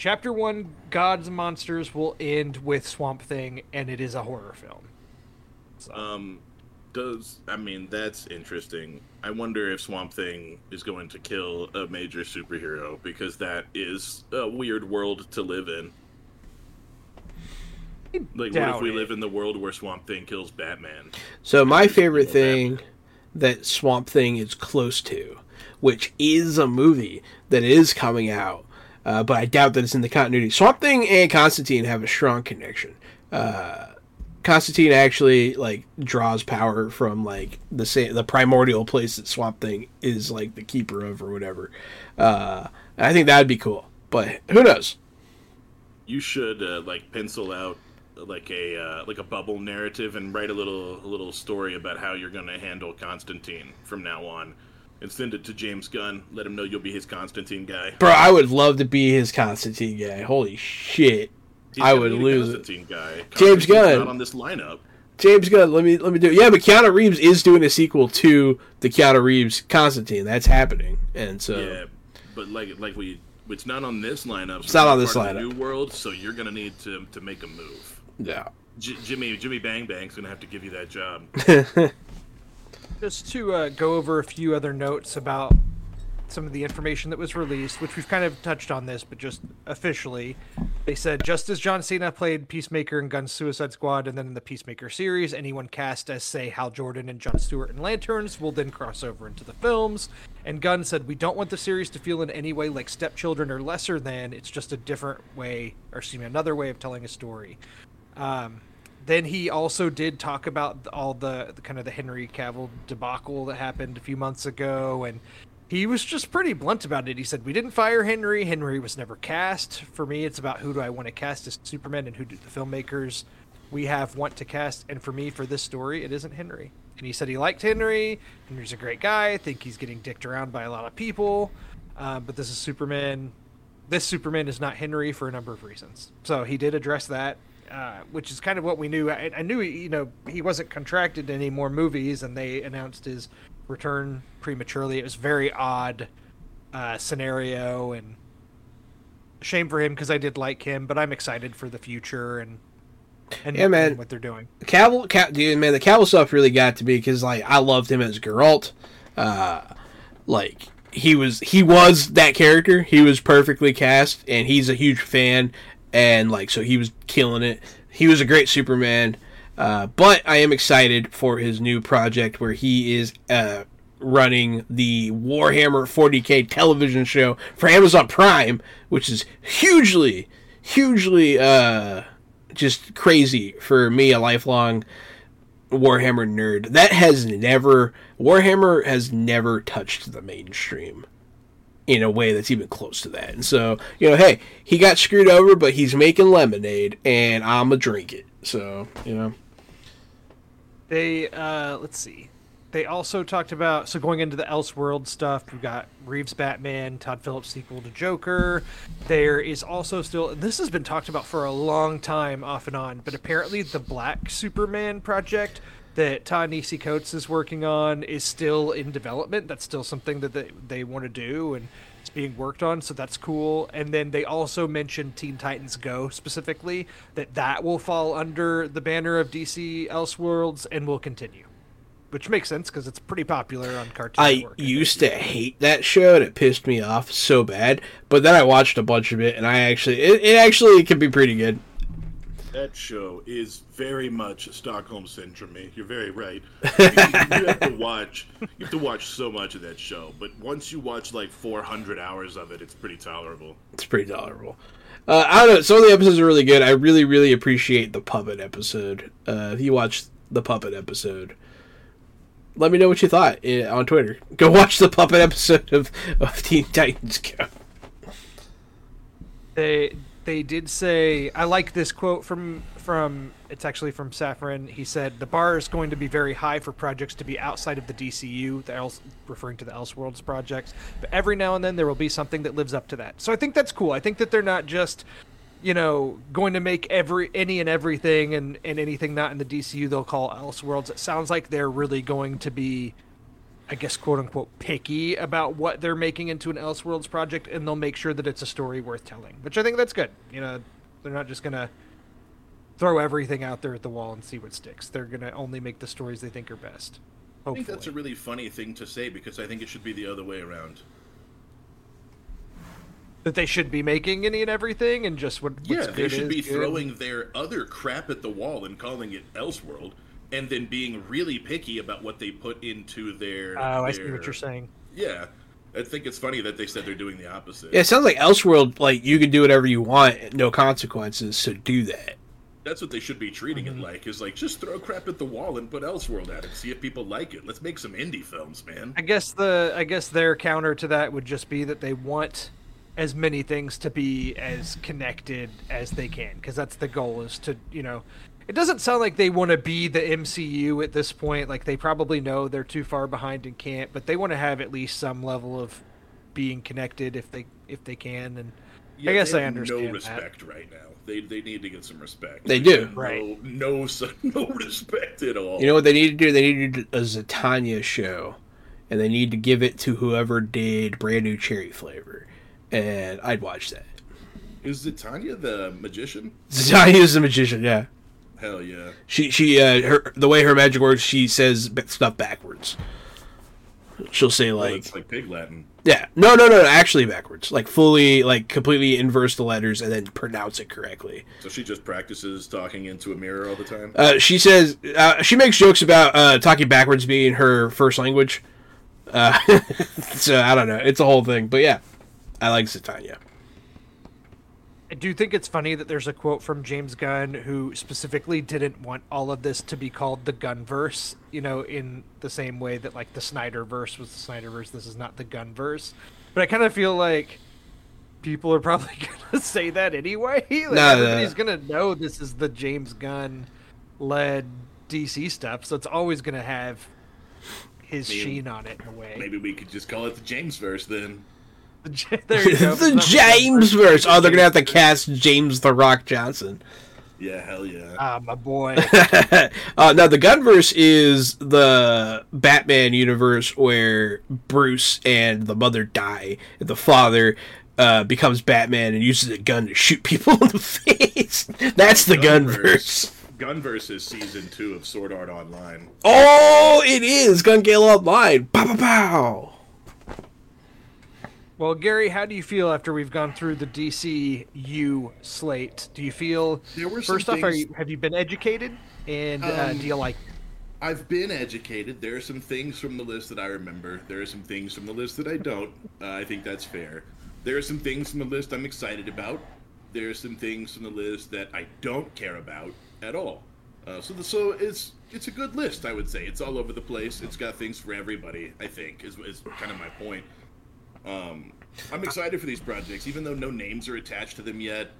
chapter one, Gods and Monsters, will end with Swamp Thing, and it is a horror film. So, Um, does I mean that's interesting. I wonder if Swamp Thing is going to kill a major superhero because that is a weird world to live in. Like, what if we it. live in the world where Swamp Thing kills Batman? So my favorite Well, thing that Swamp Thing is close to, which is a movie that is coming out, uh, but I doubt that it's in the continuity. Swamp Thing and Constantine have a strong connection. Uh, Constantine actually like draws power from like the same the primordial place that Swamp Thing is like the keeper of or whatever. Uh, I think that'd be cool, but who knows? You should uh, like pencil out like a uh, like a bubble narrative and write a little a little story about how you're going to handle Constantine from now on, and send it to James Gunn. Let him know you'll be his Constantine guy. Bro, I would love to be his Constantine guy. Holy shit. He's I would lose it. Constantine guy. James Gunn. not on this lineup. James Gunn, let me let me do. It. Yeah, but Keanu Reeves is doing a sequel to the Keanu Reeves Constantine. That's happening, and so Yeah, but like like we, it's not on this lineup. So It's not on this lineup. New world, so you're gonna need to to make a move. yeah. J- Jimmy Jimmy Bang Bang's gonna have to give you that job. just to uh, go over a few other notes about some of the information that was released, which we've kind of touched on this, but just officially, they said just as John Cena played Peacemaker in Gunn's Suicide Squad, and then in the Peacemaker series, anyone cast as say Hal Jordan and John Stewart in Lanterns will then cross over into the films. And Gunn said we don't want the series to feel in any way like Stepchildren or lesser than. It's just a different way, or excuse me, another way of telling a story. Um, then he also did talk about all the, the kind of the Henry Cavill debacle that happened a few months ago, and he was just pretty blunt about it. He said, "We didn't fire Henry. Henry was never cast. For me, it's about who do I want to cast as Superman and who do the filmmakers we have want to cast. And for me, for this story, it isn't Henry." And he said he liked Henry. Henry's a great guy. I think he's getting dicked around by a lot of people, um, but this is Superman. This Superman is not Henry for a number of reasons. So he did address that uh, which is kind of what we knew. I, I knew, you know, he wasn't contracted to any more movies, and they announced his return prematurely. It was very odd uh, scenario, and shame for him because I did like him, but I'm excited for the future, and and, Yeah, man. what they're doing. Cavill, Ca- dude, man, the Cavill stuff really got to me because like I loved him as Geralt. Uh, like he was, he was that character. He was perfectly cast, and he's a huge fan. And like, so he was killing it. He was a great Superman. Uh, but I am excited for his new project where he is uh, running the Warhammer 40k television show for Amazon Prime, which is hugely, hugely uh, just crazy for me, a lifelong Warhammer nerd. That has never Warhammer has never touched the mainstream in a way that's even close to that. And so, you know, hey, he got screwed over, but he's making lemonade and I'ma drink it. So, you know. They uh let's see. They also talked about so going into the Elseworld stuff. We've got Reeves Batman, Todd Phillips sequel to Joker. There is also still this has been talked about for a long time off and on, but apparently the Black Superman project that Ta-Nehisi Coates is working on is still in development. That's still something that they, they want to do and it's being worked on, so that's cool. And then they also mentioned Teen Titans Go specifically that that will fall under the banner of DC Elseworlds and will continue which makes sense because it's pretty popular on Cartoon I Network. used to hate that show and it pissed me off so bad, but then I watched a bunch of it and I actually it, it actually can be pretty good. That show is very much Stockholm syndrome. You're very right. You, you have to watch. You have to watch so much of that show, but once you watch like 400 hours of it, it's pretty tolerable. It's pretty tolerable. Uh, I don't know. Some of the episodes are really good. I really, really appreciate the puppet episode. Uh, if you watch the puppet episode, let me know what you thought uh, on Twitter. Go watch the puppet episode of, of Teen Titans Go. they they did say I like this quote from from it's actually from Safran. He said the bar is going to be very high for projects to be outside of the DCU, the else referring to the Elseworlds projects. But every now and then there will be something that lives up to that. So I think that's cool. I think that they're not just you know going to make every any and everything and and anything not in the DCU they'll call Elseworlds. It sounds like they're really going to be I guess quote unquote picky about what they're making into an Elseworlds project, and they'll make sure that it's a story worth telling. Which I think that's good. You know, they're not just gonna throw everything out there at the wall and see what sticks. They're gonna only make the stories they think are best. I think that's a really funny thing to say because I think it should be the other way around. that they should be making any and everything, and just what Yeah, they should be good. throwing their other crap at the wall and calling it Elseworld, and then being really picky about what they put into their. Oh, I see what you're saying. Yeah, I think it's funny that they said they're doing the opposite. Yeah, it sounds like Elseworld. Like you can do whatever you want, no consequences. So do that. That's what they should be treating Mm-hmm. it like. Is like just throw crap at the wall and put Elseworld at it. See if people like it. Let's make some indie films, man. I guess the I guess their counter to that would just be that they want as many things to be as connected as they can because that's the goal is to you know it doesn't sound like they want to be the MCU at this point like they probably know they're too far behind and can't but they want to have at least some level of being connected if they if they can and Yeah, I guess they I understand No that. respect right now. They they need to get some respect. They do. have Right. No, no, respect at all. You know what they need to do? They need to do a Zatanna show, and they need to give it to whoever did brand new cherry flavor, and I'd watch that. Is it Tanya the magician? Zatanna is the magician. Yeah, Hell yeah. she she uh her the way her magic works, she says stuff backwards. She'll say like it's like pig Latin. yeah no no no actually backwards like fully like completely inverse the letters and then pronounce it correctly. So she just practices talking into a mirror all the time. Uh, she says uh, she makes jokes about uh, talking backwards being her first language. Uh, so I don't know. It's a whole thing, but yeah, I like Zatanna. I do think it's funny that there's a quote from James Gunn who specifically didn't want all of this to be called the Gunverse, you know, in the same way that like the Snyderverse was the Snyderverse, this is not the Gunverse. But I kind of feel like people are probably going to say that anyway. Like No, no. everybody's going to know this is the James Gunn led DC stuff, so it's always going to have his Maybe- sheen on it in a way. Maybe we could just call it the James verse then. there you go. the James verse. Oh, they're gonna have to cast James the Rock Johnson. Yeah, hell yeah. Ah, my boy. uh, now the Gunverse is the Batman universe where Bruce and the mother die, and the father uh, becomes Batman and uses a gun to shoot people in the face. That's the Gunverse. Gunverse. is season two of Sword Art Online. Oh, it is Gun Gale Online. Pow pow pow. Well, Gary, how do you feel after we've gone through the DCU slate? Do you feel There were first off, are things- you, have you been educated, and uh, Um, do you like? I've been educated. There are some things from the list that I remember. There are some things from the list that I don't. Uh, I think that's fair. There are some things from the list I'm excited about. There are some things from the list that I don't care about at all. Uh, so, the, so it's it's a good list. I would say it's all over the place. It's got things for everybody. I think is is kind of my point. Um, I'm excited for these projects, even though no names are attached to them yet.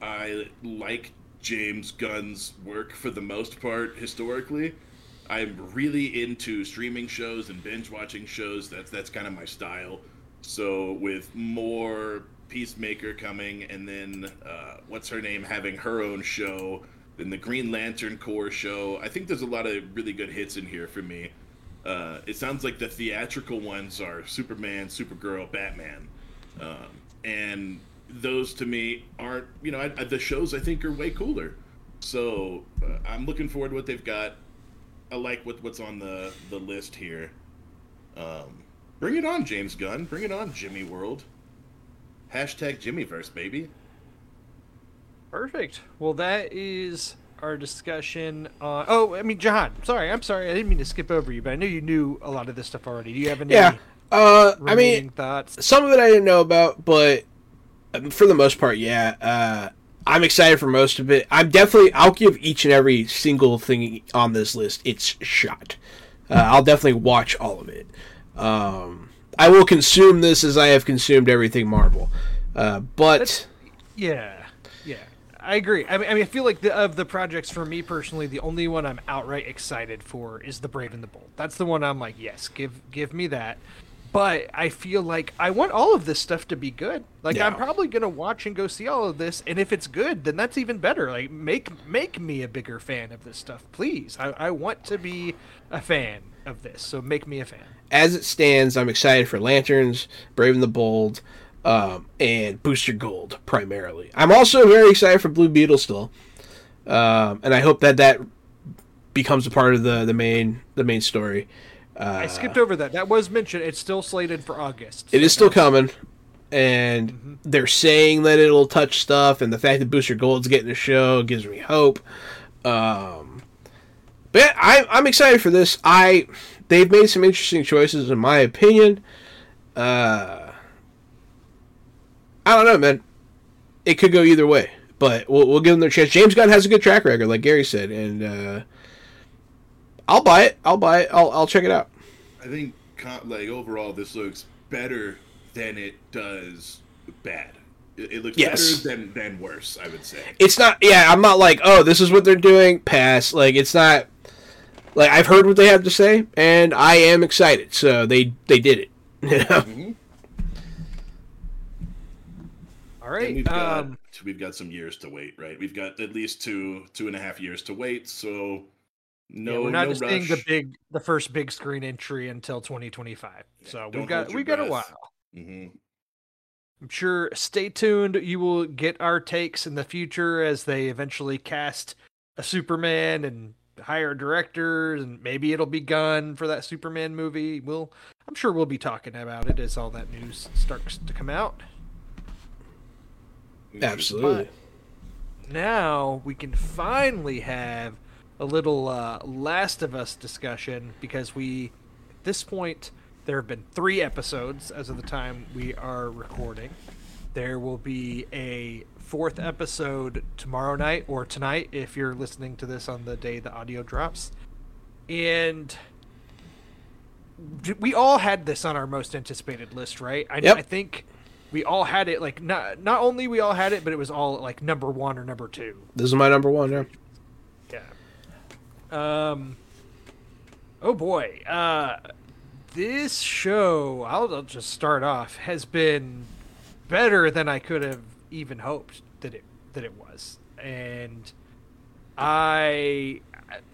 I like James Gunn's work for the most part historically. I'm really into streaming shows and binge watching shows. That's that's kind of my style. So with more Peacemaker coming, and then uh, what's her name having her own show, then the Green Lantern Corps show. I think there's a lot of really good hits in here for me. Uh, it sounds like the theatrical ones are Superman, Supergirl, Batman, um, and those to me aren't. You know, I, I, the shows I think are way cooler. So uh, I'm looking forward to what they've got. I like what what's on the the list here. Um, bring it on, James Gunn. Bring it on, Jimmy World. Hashtag Jimmyverse, baby. Perfect. Well, that is our discussion on. Oh, I mean, Jahan. Sorry, I'm sorry. I didn't mean to skip over you, but I know you knew a lot of this stuff already. Do you have any Yeah. Uh, I mean, thoughts? some of it I didn't know about, but um, for the most part, yeah. Uh, I'm excited for most of it. I'm definitely. I'll give each and every single thing on this list its shot. Uh, I'll definitely watch all of it. Um, I will consume this as I have consumed everything Marvel. Uh, but Yeah, yeah, I agree. I mean, I mean, I feel like the, of the projects for me personally, the only one I'm outright excited for is the Brave and the Bold. That's the one I'm like, yes, give give me that. But I feel like I want all of this stuff to be good. Like I'm probably gonna watch and go see all of this, and if it's good, then that's even better. Like make make me a bigger fan of this stuff, please. I, I want to be a fan of this, so make me a fan. as it stands, I'm excited for Lanterns, Brave and the Bold, um, and Booster Gold primarily. I'm also very excited for Blue Beetle still, um, and I hope that that becomes a part of the the main the main story. Uh, I skipped over that. That was mentioned. It's still slated for August. It so is still coming, and they're saying that it'll touch stuff, and the fact that Booster Gold's getting a show gives me hope. Um, but yeah, I, I'm excited for this. I they've made some interesting choices, in my opinion. Uh, I don't know, man. It could go either way, but we'll, we'll give them their chance. James Gunn has a good track record, like Gary said, and uh, I'll buy it. I'll buy it. I'll, I'll check it out. I think like overall this looks better than it does bad. It, it looks Yes. better than than worse. I would say. it's not yeah i'm not like oh this is what they're doing pass like it's not like i've heard what they have to say and i am excited so they they did it you know? All And right. we've got Um, we've got some years to wait, right? We've got at least two two and a half years to wait. So no, yeah, we're not no just seeing the big, the first big screen entry until 2025. So we've got we got a breath. while. hmm I'm sure. Stay tuned. You will get our takes in the future as they eventually cast a Superman and hire directors, and maybe it'll be Gunn for that Superman movie. We'll, I'm sure we'll be talking about it as all that news starts to come out. Absolutely now we can finally have a little uh, Last of Us discussion because we, at this point, there have been three episodes as of the time we are recording. There will be a fourth episode tomorrow night or tonight if you're listening to this on the day the audio drops. And we all had this on our most anticipated list, right? I, Yep. I think we all had it like not not only we all had it, but it was all like number one or number two. this is my number one yeah Yeah. Um. Oh boy. Uh, this show, I'll, I'll just start off, has been better than I could have even hoped that it that it was, and I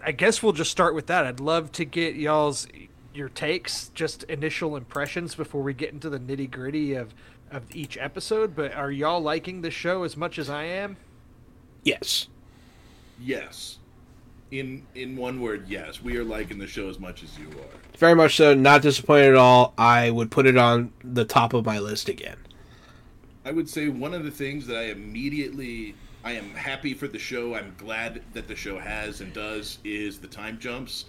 I guess we'll just start with that. I'd love to get y'all's your takes, just initial impressions before we get into the nitty gritty of of each episode. But are y'all liking the show as much as I am? yes Yes. In in one word, yes, we are liking the show as much as you are. Very much so. Not disappointed at all. I would put it on the top of my list again. I would say one of the things that I immediately I am happy for the show. I'm glad that the show has and does is the time jumps.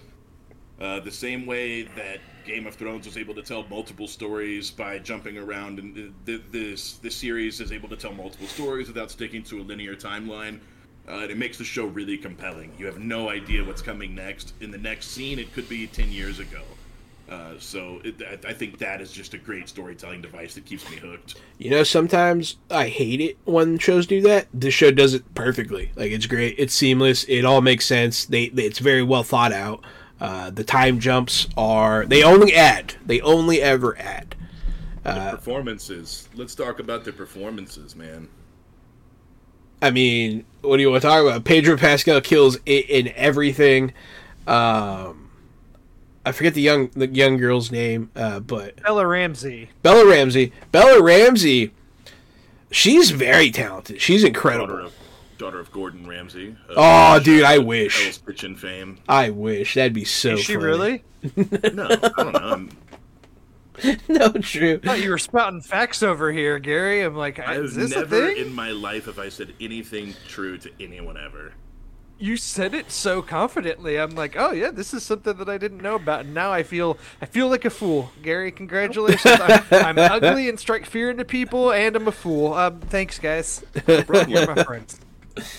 Uh, the same way that Game of Thrones was able to tell multiple stories by jumping around, and th- th- this this series is able to tell multiple stories without sticking to a linear timeline. Uh, and it makes the show really compelling. You have no idea what's coming next. In the next scene, it could be ten years ago. Uh, so it, I, I think that is just a great storytelling device that keeps me hooked. You know, sometimes I hate it when shows do that. This show does it perfectly. Like it's great. It's seamless. It all makes sense. They, they it's very well thought out. Uh, the time jumps are they only add. They only ever add. The performances. Let's talk about the performances, man. I mean, what do you want to talk about? Pedro Pascal kills it in everything. Um, I forget the young the young girl's name, uh, but Bella Ramsey. Bella Ramsey. Bella Ramsey. She's very talented. She's Daughter incredible. Of daughter of Gordon Ramsay. Oh, dude, I wish. Hell's Kitchen fame. I wish that'd be so. Is she funny. really? No, I don't know. I'm, no, true. I thought you were spouting facts over here, Gary. I'm like, I've is this never a thing? in my life have I said anything true to anyone ever. You said it so confidently. I'm like, oh yeah, this is something that I didn't know about. And now I feel, I feel like a fool. Gary, congratulations. I'm, I'm ugly and strike fear into people, and I'm a fool. Um, thanks, guys. You're my friends.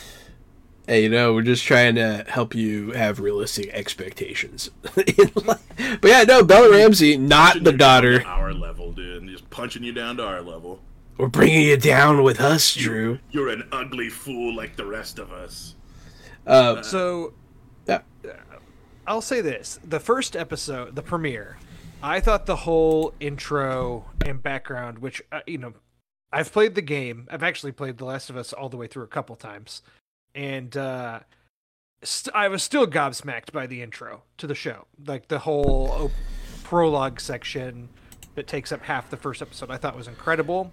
Hey, you know, we're just trying to help you have realistic expectations. but yeah, no, Bella Ramsey, not the daughter. to our level, dude, and just punching you down to our level. We're bringing you down with us, Drew. You're an ugly fool like the rest of us. Uh, So yeah. I'll say this: the first episode, the premiere, I thought the whole intro and background, which uh, you know, I've played the game. I've actually played The Last of Us all the way through a couple times, and uh, st- I was still gobsmacked by the intro to the show, like the whole op- prologue section that takes up half the first episode. I thought was incredible.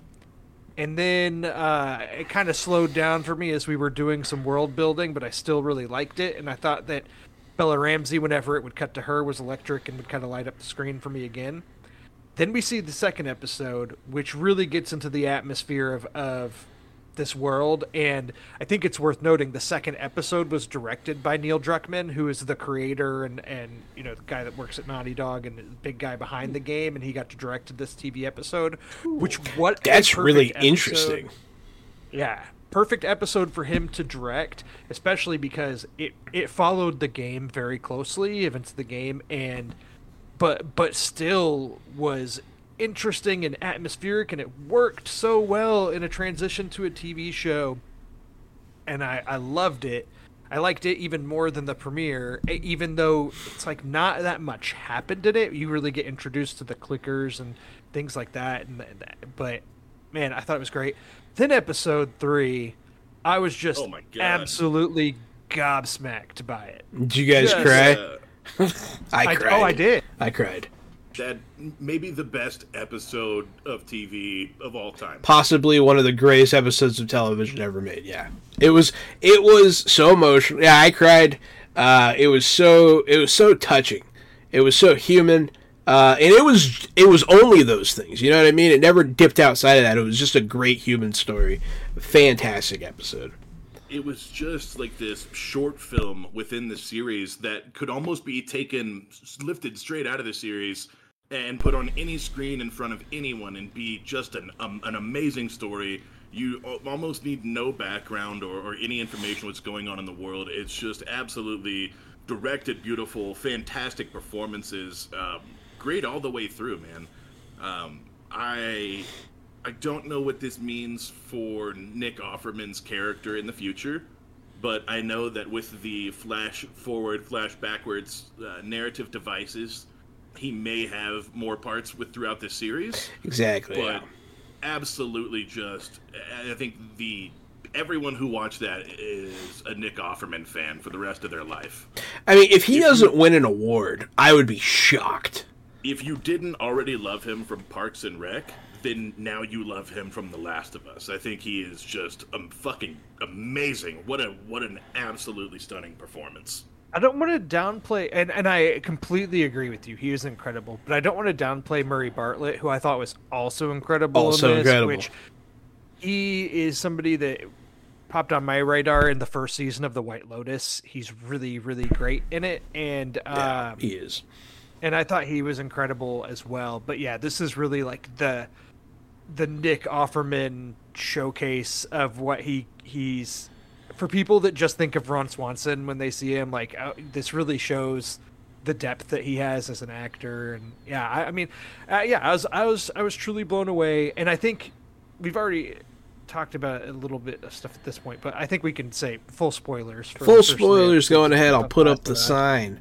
And then uh, it kind of slowed down for me as we were doing some world building, but I still really liked it. And I thought that Bella Ramsey, whenever it would cut to her, was electric and would kind of light up the screen for me again. Then we see the second episode, which really gets into the atmosphere of, of this world. And I think it's worth noting the second episode was directed by Neil Druckmann, who is the creator and, and you know the guy that works at Naughty Dog and the big guy behind the game. And he got to direct this TV episode, which what That's really episode. interesting. Yeah, perfect episode for him to direct, especially because it it followed the game very closely, events of the game, and but but still was interesting and atmospheric, and it worked so well in a transition to a TV show, and I I loved it. I liked it even more than the premiere, even though it's like not that much happened in it. You really get introduced to the clickers and things like that, and th- th- but man, I thought it was great. Then episode three, I was just Oh my God. absolutely gobsmacked by it. Did you guys Yes. cry? Uh, I, I, cried. oh, I did. I cried. that maybe the best episode of TV of all time. Possibly one of the greatest episodes of television ever made. Yeah, it was. It was so emotional. Yeah, I cried. Uh, it was so. It was so touching. It was so human. Uh, and it was it was only those things, you know what I mean? It never dipped outside of that. It was just a great human story. Fantastic episode. It was just like this short film within the series that could almost be taken lifted straight out of the series and put on any screen in front of anyone and be just an um, an amazing story. You almost need no background or, or any information what's going on in the world. It's just absolutely directed beautiful fantastic performances um, great all the way through man. Um, i I don't know what this means for Nick Offerman's character in the future, but I know that with the flash forward, flash backwards uh, narrative devices, he may have more parts with throughout the series. Exactly. But yeah. absolutely, just I think the everyone who watched that is a Nick Offerman fan for the rest of their life. I mean, if he doesn't win an award, I would be shocked. If you didn't already love him from Parks and Rec, then now you love him from The Last of Us. I think he is just um, fucking amazing. What a what an absolutely stunning performance. I don't want to downplay, and, and I completely agree with you. He is incredible, but I don't want to downplay Murray Bartlett, who I thought was also incredible. Also in this, incredible. Which he is somebody that popped on my radar in the first season of The White Lotus. He's really, really great in it, and Yeah, um, he is. And I thought he was incredible as well. But yeah, this is really like the the Nick Offerman showcase of what he he's for people that just think of Ron Swanson when they see him. Like uh, this really shows the depth that he has as an actor, and yeah, I, I mean, uh, yeah, I was I was I was truly blown away, and I think we've already talked about a little bit of stuff at this point, but I think we can say full spoilers. For Full spoilers going ahead. I'll put up the sign.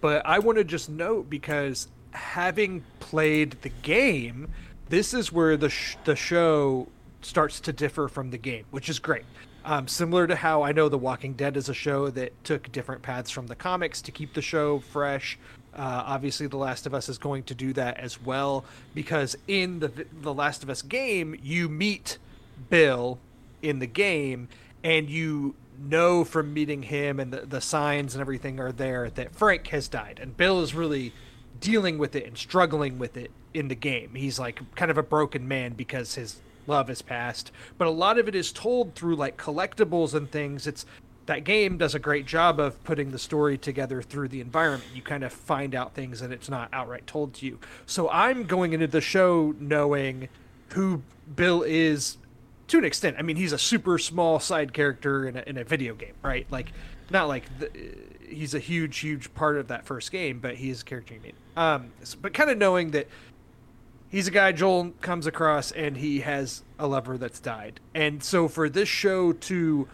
But I want to just note because having played the game, this is where the sh- the show starts to differ from the game, which is great. Um, similar to how I know The Walking Dead is a show that took different paths from the comics to keep the show fresh. Uh, obviously, The Last of Us is going to do that as well because in the The Last of Us game, you meet Bill in the game, and you know from meeting him and the, the signs and everything are there that Frank has died, and Bill is really dealing with it and struggling with it in the game. He's like kind of a broken man because his love has passed, but a lot of it is told through like collectibles and things. It's that game does a great job of putting the story together through the environment. You kind of find out things and it's not outright told to you. So I'm going into the show knowing who Bill is to an extent. I mean, he's a super small side character in a, in a video game, right? Like, not like the, he's a huge, huge part of that first game, but he is a character you meet. Um, but kind of knowing that he's a guy Joel comes across and he has a lover that's died. And so for this show to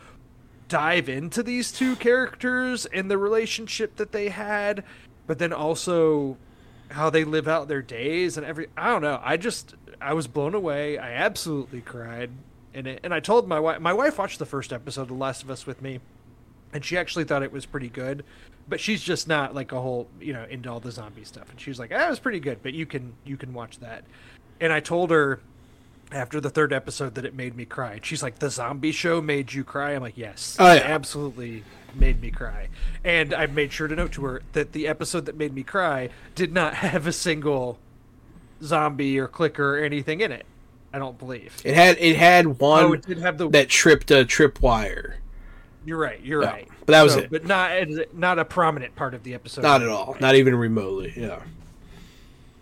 dive into these two characters and the relationship that they had, but then also how they live out their days and every I don't know. I just I was blown away. I absolutely cried in it. And I told my wife my wife watched the first episode of The Last of Us with me and she actually thought it was pretty good. But she's just not like a whole, you know, into all the zombie stuff. And she was like, "Ah, was pretty good, but you can you can watch that." And I told her after the third episode that it made me cry. And she's like, "The zombie show made you cry?" I'm like, "Yes, Oh, yeah. it absolutely made me cry." And I made sure to note to her that the episode that made me cry did not have a single zombie or clicker or anything in it. I don't believe. It had it had one Oh, it did have the. that tripped a tripwire. you're right. You're right. but that was So- it. But not not a prominent part of the episode. Not at all. Not even remotely. Yeah.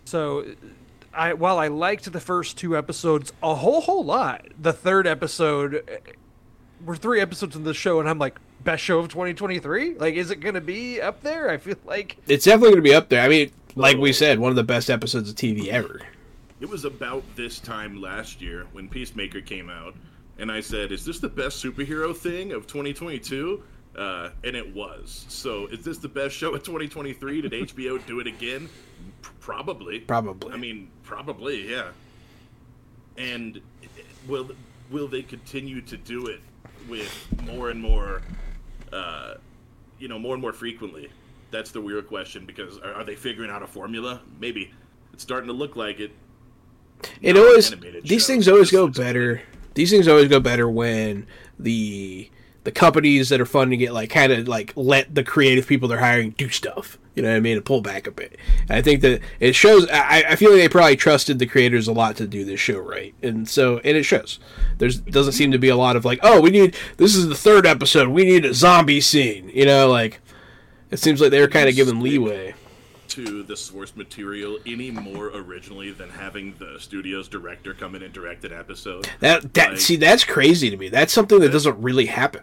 So, I while I liked the first two episodes a whole whole lot, the third episode, eh, we're three episodes in the show, and I'm like, best show of 2023. Like, is it gonna be up there? I feel like It's definitely going to be up there. I mean, like we said, one of the best episodes of TV ever. It was about this time last year when Peacemaker came out, and I said, "Is this the best superhero thing of 2022?" Uh, and it was. So, is this the best show of 2023? Did HBO do it again? P- probably. Probably. I mean, probably, yeah. And will will they continue to do it with more and more, uh, you know, more and more frequently? That's the weird question. Because are, are they figuring out a formula? Maybe it's starting to look like it. It always these shows, things always go better. These things always go better when the the companies that are funding it like kind of like let the creative people they're hiring do stuff. You know what I mean? And pull back a bit. And I think that it shows. I, I feel like they probably trusted the creators a lot to do this show right, and so and it shows. There's doesn't seem to be a lot of like, oh, we need this is the third episode. We need a zombie scene. You know, like it seems like they were kind of given leeway. To the source material any more originally than having the studio's director come in and direct an episode. That that Like- see that's crazy to me. That's something that doesn't really happen.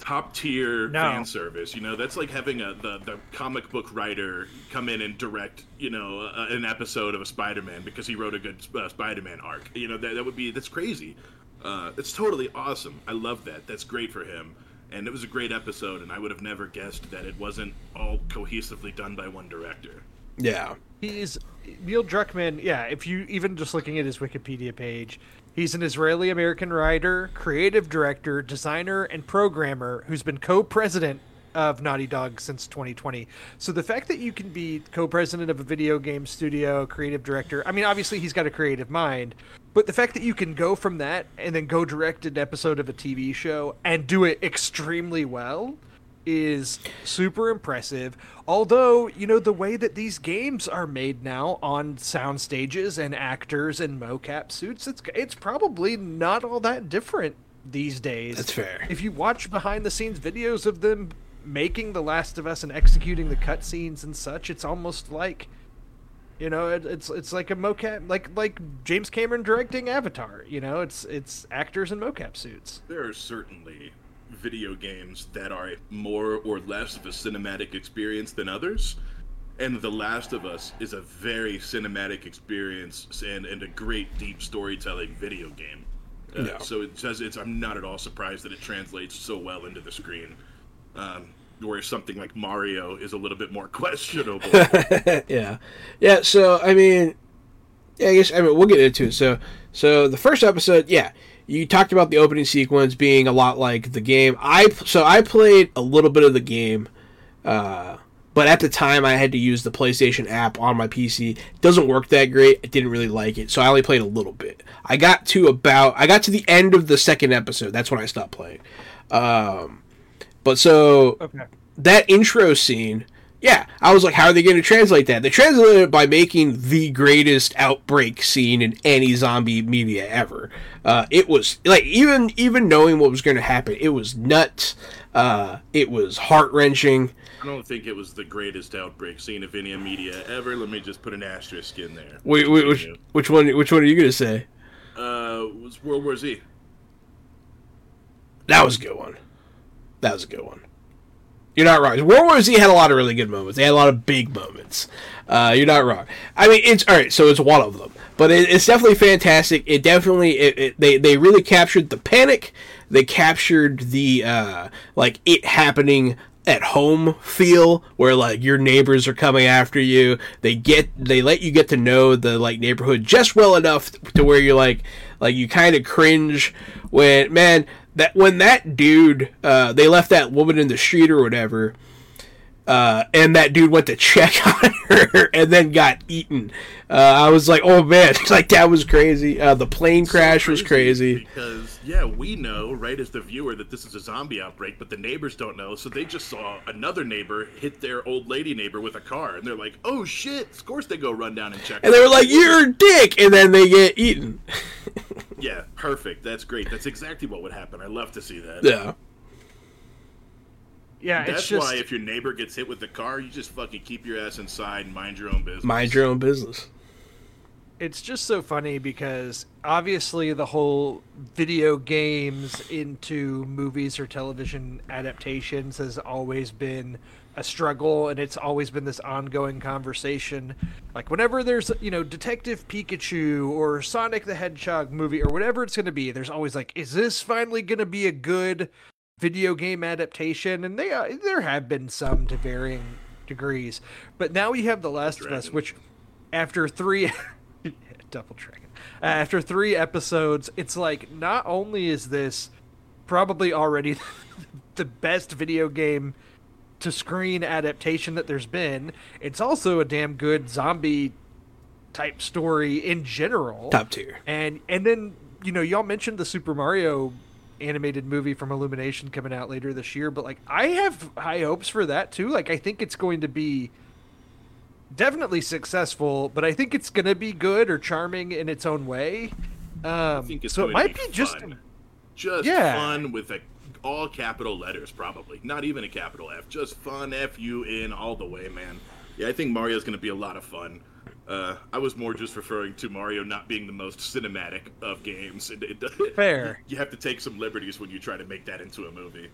Top tier No. fan service, you know. That's like having a the, the comic book writer come in and direct, you know, a, an episode of a Spider-Man because he wrote a good uh, Spider-Man arc. You know, that, that would be that's crazy. Uh, it's totally awesome. I love that. That's great for him. And it was a great episode, and I would have never guessed that it wasn't all cohesively done by one director. Yeah. he's Neil Druckmann. Yeah, if you even just looking at his Wikipedia page, he's an Israeli American writer, creative director, designer, and programmer who's been co-president of Naughty Dog since 2020. So the fact that you can be co-president of a video game studio, creative director, I mean obviously he's got a creative mind, but the fact that you can go from that and then go direct an episode of a TV show and do it extremely well is super impressive. Although, you know, the way that these games are made now on sound stages and actors and mocap suits, it's it's probably not all that different these days. That's fair. If you watch behind the scenes videos of them making The Last of Us and executing the cutscenes and such, it's almost like you know, it, it's it's like a mocap, like like James Cameron directing Avatar. You know, it's it's actors in mocap suits. There are certainly video games that are more or less of a cinematic experience than others. And The Last of Us is a very cinematic experience and, and a great deep storytelling video game. Uh, Yeah. So it says it's. I'm not at all surprised that it translates so well into the screen. Um, where something like Mario is a little bit more questionable. yeah, yeah. So I mean, yeah, I guess I mean we'll get into it. So, so the first episode, yeah, you talked about the opening sequence being a lot like the game. I so I played a little bit of the game, uh, but at the time I had to use the PlayStation app on my PC. It doesn't work that great. I didn't really like it, so I only played a little bit. I got to about I got to the end of the second episode. That's when I stopped playing. Um, but so Okay. that intro scene, yeah, I was like, how are they going to translate that? They translated it by making the greatest outbreak scene in any zombie media ever. Uh, it was like even even knowing what was going to happen, it was nuts. Uh, it was heart wrenching. I don't think it was the greatest outbreak scene of any media ever. Let me just put an asterisk in there. Wait, wait, which, which one? Which one are you going to say? Uh, was World War Z. That was a good one. That was a good one. You're not wrong. World War Z had a lot of really good moments. They had a lot of big moments. Uh, you're not wrong. I mean, it's all right. So it's one of them, but it, it's definitely fantastic. It definitely it, it, they they really captured the panic. They captured the uh, like it happening at home feel where like your neighbors are coming after you they get they let you get to know the like neighborhood just well enough to where you're like like you kind of cringe when man that when that dude uh they left that woman in the street or whatever uh, and that dude went to check on her and then got eaten. Uh, I was like, oh man, like that was crazy. Uh, the plane crash was crazy. because yeah, we know right as the viewer that this is a zombie outbreak, but the neighbors don't know. So they just saw another neighbor hit their old lady neighbor with a car, and they're like, "Oh shit!" Of course they go run down and check. And they were like, "You're a dick," and then they get eaten. "Yeah, perfect. That's great. That's exactly what would happen. I love to see that." Yeah, Yeah, That's it's just why if your neighbor gets hit with the car, you just fucking keep your ass inside and mind your own business. mind your own business. it's just so funny because obviously the whole video games into movies or television adaptations has always been a struggle and it's always been this ongoing conversation like whenever there's you know detective pikachu or sonic the hedgehog movie or whatever it's going to be there's always like is this finally going to be a good video game adaptation and they uh, there have been some to varying degrees. But now we have the last of us which after three double dragon. Uh, after three episodes it's like not only is this probably already the best video game to screen adaptation that there's been it's also a damn good zombie type story in general. Top tier. and and then you know y'all mentioned the super mario animated movie from illumination coming out later this year but like i have high hopes for that too like i think it's going to be definitely successful but i think it's going to be good or charming in its own way um I think it's so it might to be just fun. just Yeah. fun with a, all capital letters, probably not even a capital F. Just fun, F U N all the way, man. Yeah, I think Mario's going to be a lot of fun. Uh, I was more just referring to Mario not being the most cinematic of games. It, it, Fair. You have to take some liberties when you try to make that into a movie.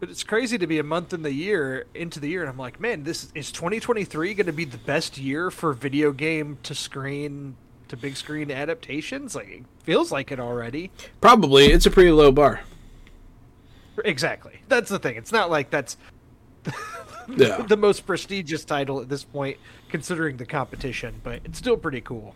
But it's crazy to be a month in the year into the year, and I'm like, man, this is 2023 going to be the best year for video game to screen to big screen adaptations? Like, it feels like it already. Probably it's a pretty low bar. Exactly. That's the thing. It's not like that's Yeah. the most prestigious title at this point, considering the competition, but it's still pretty cool.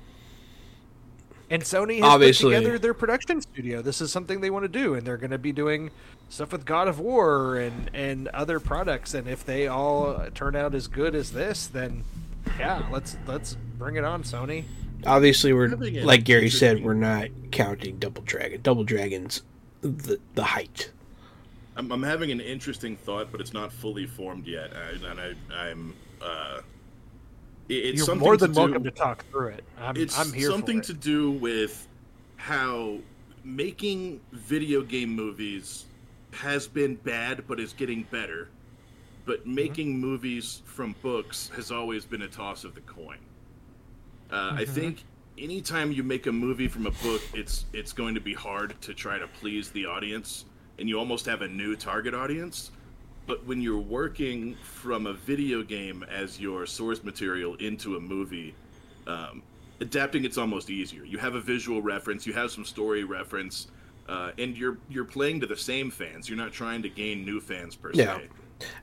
And Sony has Obviously. put together their production studio. This is something they want to do, and they're going to be doing stuff with God of War and and other products. And if they all turn out as good as this, then yeah, let's let's bring it on, Sony. Obviously, we're like Gary said, we're not counting Double Dragon. Double Dragon's the the height. I'm, I'm having an interesting thought, but it's not fully formed yet, I, and I, I'm. Uh, it- it's You're something more than to welcome to talk through it. I'm, It's I'm here something to do with how making video game movies has been bad, but is getting better. But Mm-hmm. making movies from books has always been a toss of the coin. Uh, I Mhm. think anytime you make a movie from a book, it's it's going to be hard to try to please the audience, and you almost have a new target audience. But when you're working from a video game as your source material into a movie, um, adapting it's almost easier. You have a visual reference, you have some story reference, uh, and you're you're playing to the same fans. You're not trying to gain new fans per Yeah. se.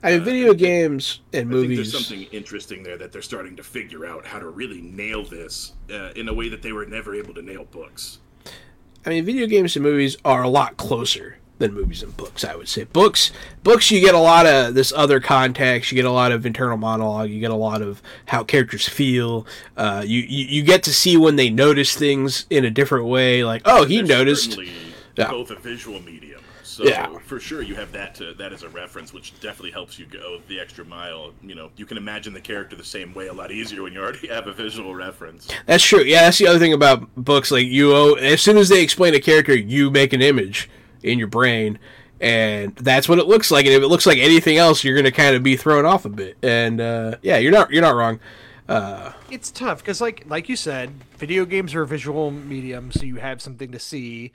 I mean, Uh, video games and I think movies. there's something interesting there that they're starting to figure out how to really nail this uh, in a way that they were never able to nail books. I mean, video games and movies are a lot closer than movies and books. I would say books. Books, you get a lot of this other context. You get a lot of internal monologue. You get a lot of how characters feel. Uh, you, you you get to see when they notice things in a different way. Like, oh, he There's noticed. Yeah. both a visual medium. So Yeah. for sure you have that to that as a reference, which definitely helps you go the extra mile. You know, you can imagine the character the same way a lot easier when you already have a visual reference. That's true. Yeah, that's the other thing about books. Like you, owe, as soon as they explain a character, you make an image in your brain, and that's what it looks like. And if it looks like anything else, you're going to kind of be thrown off a bit. And uh, yeah, you're not you're not wrong. Uh, It's tough because, like, like you said, video games are a visual medium, so you have something to see.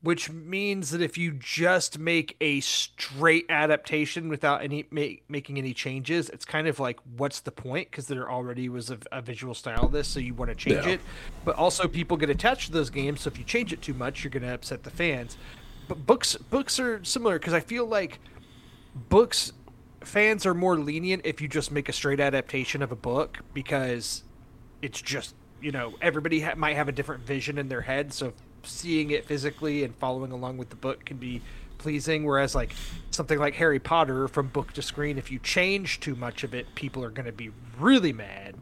Which means that if you just make a straight adaptation without any make, making any changes, it's kind of like, what's the point? Because there already was a, a visual style of this, so you want to change Yeah. it. But also, people get attached to those games, so if you change it too much, you're going to upset the fans. But books, books are similar because I feel like books fans are more lenient if you just make a straight adaptation of a book because it's just you know everybody ha- might have a different vision in their head so seeing it physically and following along with the book can be pleasing whereas like something like harry potter from book to screen if you change too much of it people are going to be really mad.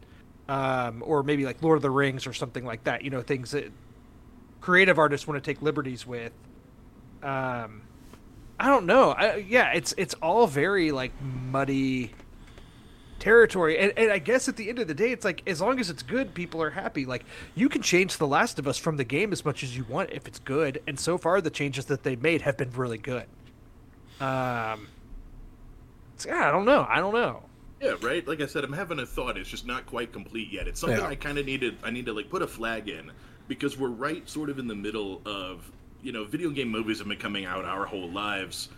Um, or maybe like lord of the rings or something like that you know things that creative artists want to take liberties with um, I don't know. I, yeah, it's it's all very like muddy territory, and, and I guess at the end of the day, it's like as long as it's good, people are happy. Like you can change The Last of Us from the game as much as you want if it's good, and so far the changes that they made have been really good. Um, so, yeah, I don't know. I don't know. Yeah, right. Like I said, I'm having a thought. It's just not quite complete yet. It's something Yeah. I kind of needed. I need to like put a flag in because we're right, sort of in the middle of you know, video game movies have been coming out our whole lives,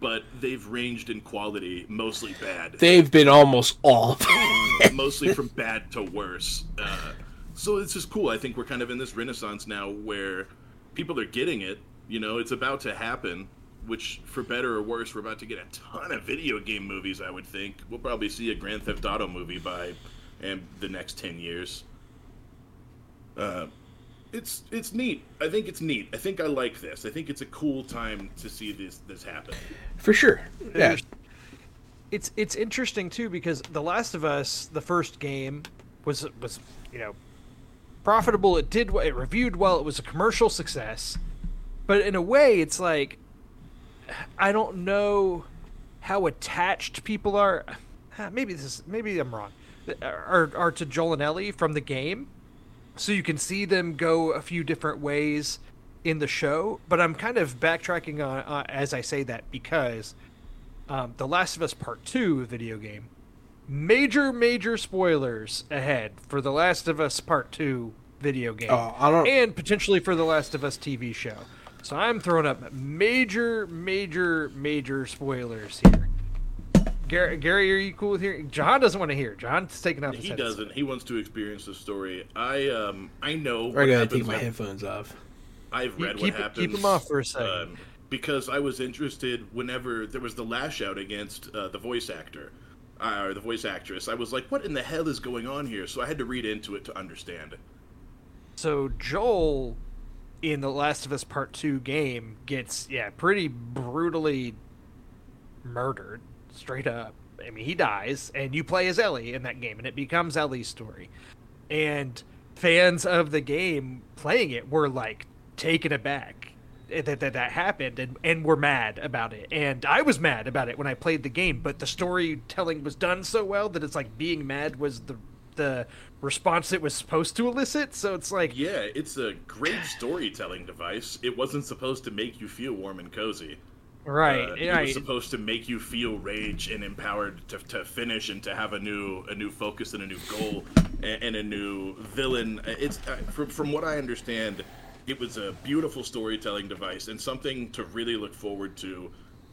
but they've ranged in quality, mostly bad. they've been almost all. mostly from bad to worse. Uh, so this is cool. I think we're kind of in this renaissance now where people are getting it. You know, it's about to happen. Which, for better or worse, we're about to get a ton of video game movies. I would think we'll probably see a Grand Theft Auto movie by, and the next ten years. Uh, it's it's neat. I think it's neat. I think I like this. I think it's a cool time to see this this happen. For sure. Yeah. it's it's interesting too because The Last of Us, the first game, was was you know profitable. It did well. It reviewed well. It was a commercial success. But in a way, it's like I don't know how attached people are. Maybe this maybe I'm wrong. Are are to Joel and Ellie from the game, so you can see them go a few different ways in the show. But I'm kind of backtracking on uh, as I say that because um, The Last of Us Part 2 video game. Major, major spoilers ahead for The Last of Us Part 2 video game. Oh, I don't- And potentially for The Last of Us TV show. So I'm throwing up major, major, major spoilers here. Gary, Gary, are you cool with hearing? John doesn't want to hear. John's taking off his He headset. doesn't. He wants to experience the story. I um I know. I gotta take my when- headphones off. I've read keep what it- happens. keep 'em off for a second. um, because I was interested whenever there was the lash out against uh, the voice actor uh, or the voice actress. I was like, "What in the hell is going on here?" So I had to read into it to understand. So Joel in the Last of Us Part 2 game gets yeah, pretty brutally murdered straight up. I mean, he dies and you play as Ellie in that game and it becomes Ellie's story. And fans of the game playing it were like taken aback that that, that happened and and were mad about it and i was mad about it when i played the game but the storytelling was done so well that it's like being mad was the the response it was supposed to elicit so it's like Yeah, it's a great storytelling device. It wasn't supposed to make you feel warm and cozy. Right Uh, it right was supposed to make you feel rage and empowered to, to finish and to have a new a new focus and a new goal and, and a new villain. It's uh, from from what I understand, it was a beautiful storytelling device and something to really look forward to.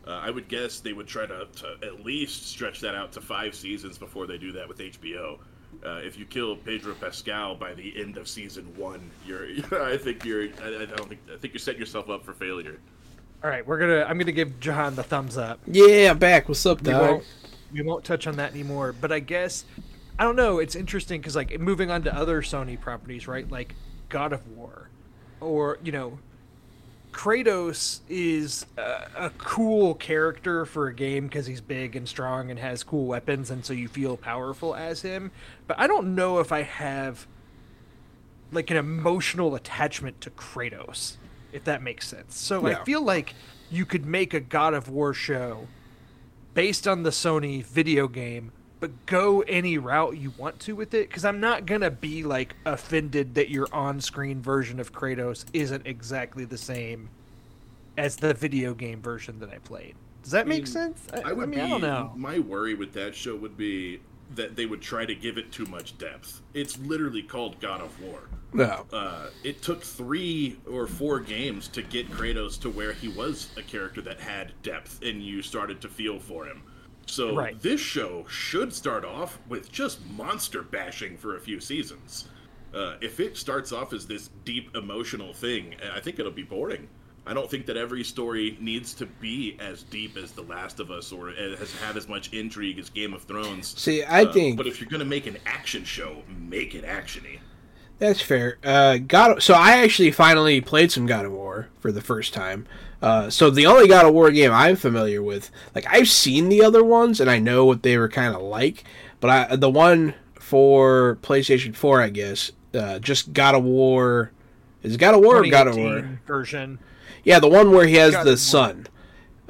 Uh, I would guess they would try to, to at least stretch that out to five seasons before they do that with HBO. Uh, if you kill Pedro Pascal by the end of season one, you're. I think you're. I, I don't think. I think you're setting yourself up for failure. All right we're gonna i'm gonna give jahan the thumbs up Yeah, I'm back. What's up, we dog? won't we won't touch on that anymore but i guess i don't know it's interesting because like moving on to other sony properties right like god of war or you know kratos is a, a cool character for a game because he's big and strong and has cool weapons and so you feel powerful as him but i don't know if i have like an emotional attachment to kratos if that makes sense so Yeah. i feel like you could make a god of war show based on the Sony video game, but go any route you want to with it. Because I'm not gonna be like offended that your on-screen version of Kratos isn't exactly the same as the video game version that I played. Does that make mean, sense? I would mean, be. I don't know. My worry with that show would be that they would try to give it too much depth. It's literally called God of War. No. Uh, it took three or four games to get Kratos to where he was a character that had depth, and you started to feel for him. So Right. this show should start off with just monster bashing for a few seasons. Uh, if it starts off as this deep emotional thing, I think it'll be boring. I don't think that every story needs to be as deep as The Last of Us or has have as much intrigue as Game of Thrones. See, I Uh, think But if you're gonna make an action show, make it actiony. That's fair. Uh, God. So I actually finally played some God of War for the first time. Uh, so the only God of War game I'm familiar with, like I've seen the other ones and I know what they were kind of like, but I the one for PlayStation 4, I guess, uh, just God of War. Is it God of War or God of War? version. Yeah, the one where he has God the son.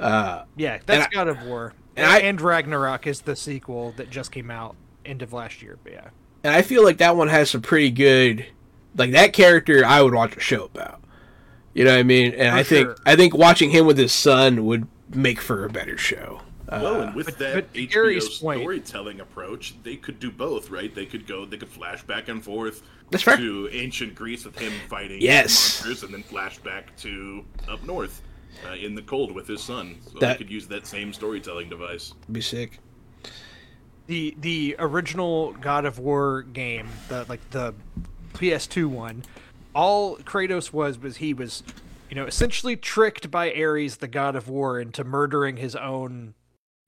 Uh, Yeah, that's I- God of War. and And, Ragnarok is the sequel that just came out end of last year. But yeah, and I feel like that one has some pretty good, like that character I would watch a show about. You know what I mean? And For I think sure. I think watching him with his son would make for a better show. Well, and with but- that but to HBO Gary's point- storytelling approach, they could do both, right? They could go, they could flash back and forth That's fair. to ancient Greece with him fighting Yes. monsters, and then flash back to up north uh, in the cold with his son. So That- they could use that same storytelling device. Be sick. the the original God of War game, the like the PS2 one, all Kratos was was he was, you know, essentially tricked by Ares, the God of War, into murdering his own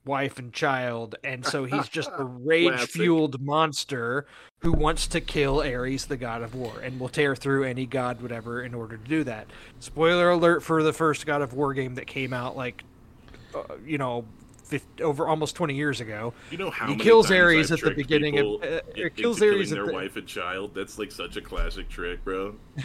wife and child, and so he's just a rage-fueled monster who wants to kill Ares, the God of War, and will tear through any god, whatever, in order to do that. Spoiler alert for the first God of War game that came out, like, uh, you know. 50, over almost 20 years ago You know how He kills Ares I've at the beginning of- uh, it kills Ares their the- wife and child. That's like such a classic trick, bro.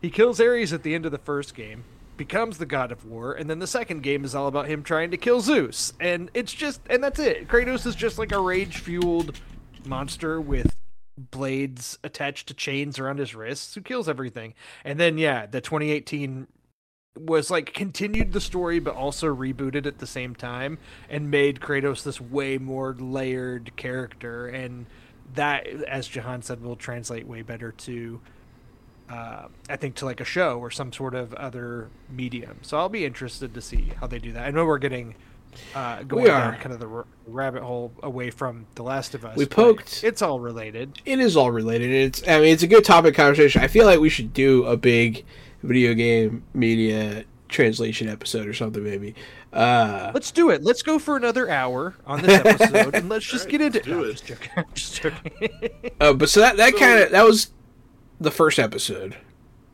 He kills Ares at the end of the first game, becomes the god of war, and then the second game is all about him trying to kill Zeus. And it's just and that's it. Kratos is just like a rage-fueled monster with blades attached to chains around his wrists who kills everything. And then yeah, the 2018 was like continued the story but also rebooted at the same time and made Kratos this way more layered character and that as Jahan said will translate way better to uh, I think to like a show or some sort of other medium. So I'll be interested to see how they do that. I know we're getting uh, going down are. kind of the r- rabbit hole away from The Last of Us. We poked- It's all related. It is all related. It's I mean it's a good topic conversation. I feel like we should do a big video game media translation episode or something maybe. Uh, Let's do it. Let's go for another hour on this episode, and let's just All get into let's do no, it. Just joking. Just joking. uh, but so that that So- kind of that was the first episode.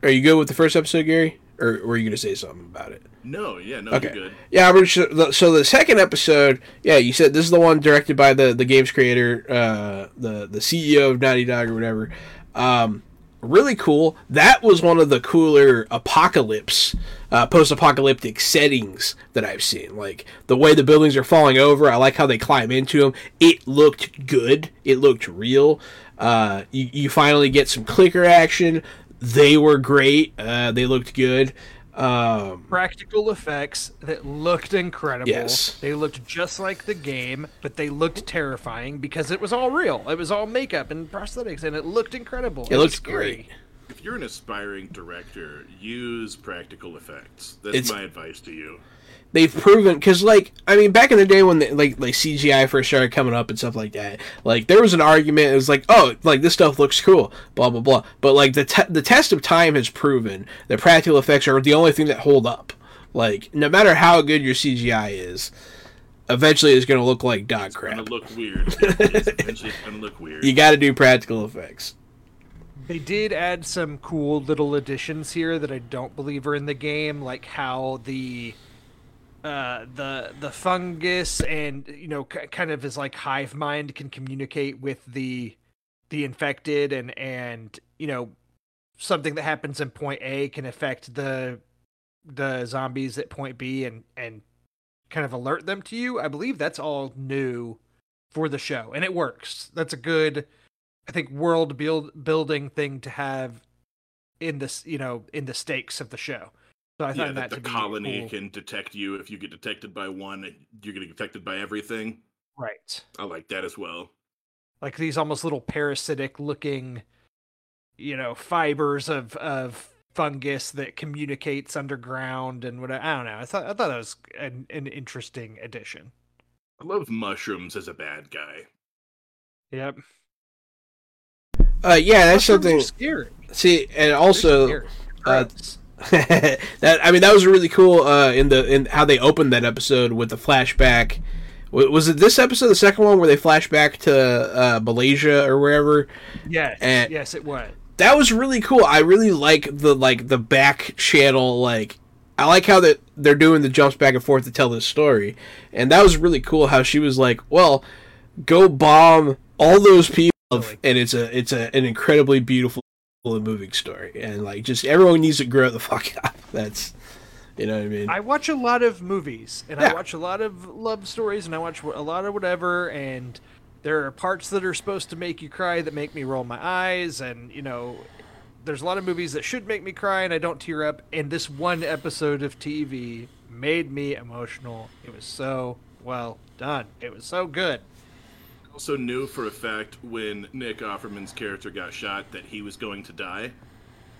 Are you good with the first episode, Gary? Or were you going to say something about it? No, yeah, no, Okay. you're good. Yeah, so the second episode, yeah, you said this is the one directed by the the game's creator, uh, the the CEO of Naughty Dog or whatever. Um, really cool. That was one of the cooler apocalypse, uh, post-apocalyptic settings that I've seen. Like the way the buildings are falling over. I like how they climb into them. It looked good. It looked real. Uh, you, you finally get some clicker action. They were great. Uh, they looked good. Um, practical effects that looked incredible. Yes. They looked just like the game, but they looked terrifying because it was all real. It was all makeup and prosthetics, and it looked incredible. it was looked great. If you're an aspiring director, use practical effects. That's It's- my advice to you. They've proven because like i mean back in the day when the, like like cgi first started coming up and stuff like that like there was an argument it was like oh like this stuff looks cool blah blah blah but like the te- the test of time has proven that practical effects are the only thing that hold up like no matter how good your cgi is eventually it's going to look like dog It's crap gonna look weird. it's eventually it's gonna look weird. you got to do practical effects They did add some cool little additions here that I don't believe are in the game, like how the uh, the the fungus and you know k- kind of is like hive mind can communicate with the the infected and and you know something that happens in point A can affect the the zombies at point B and and kind of alert them to you. I believe that's all new for the show and it works. That's a good I think world build building thing to have in this, you know, in the stakes of the show. So I yeah, that that the colony cool. can detect you. If you get detected by one, you're getting detected by everything. right. I like that as well. Like these almost little parasitic looking, you know, fibers of of fungus that communicates underground and what I don't know. I thought I thought that was an, an interesting addition. I love mushrooms as a bad guy. Yep. uh yeah that's Mushrooms are something scary. see and They're also scary. uh, Gross. that I mean that was really cool uh, in the in how they opened that episode with the flashback. Wa- Was it this episode, the second one, where they flash back to uh, Malaysia or wherever? yes, and- yes, it was. That was really cool. I really like the like the back channel. Like I like how that they're doing the jumps back and forth to tell this story, and that was really cool. How she was like, "Well, go bomb all those people," and it's a it's a, an incredibly beautiful and moving story, and like just everyone needs to grow the fuck up. That's you know what I mean. I watch a lot of movies and Yeah. I watch a lot of love stories and I watch a lot of whatever and there are parts that are supposed to make you cry that make me roll my eyes and you know there's a lot of movies that should make me cry and I don't tear up and this one episode of TV made me emotional. It was so well done. It was so good. Also knew for a fact when Nick Offerman's character got shot that he was going to die.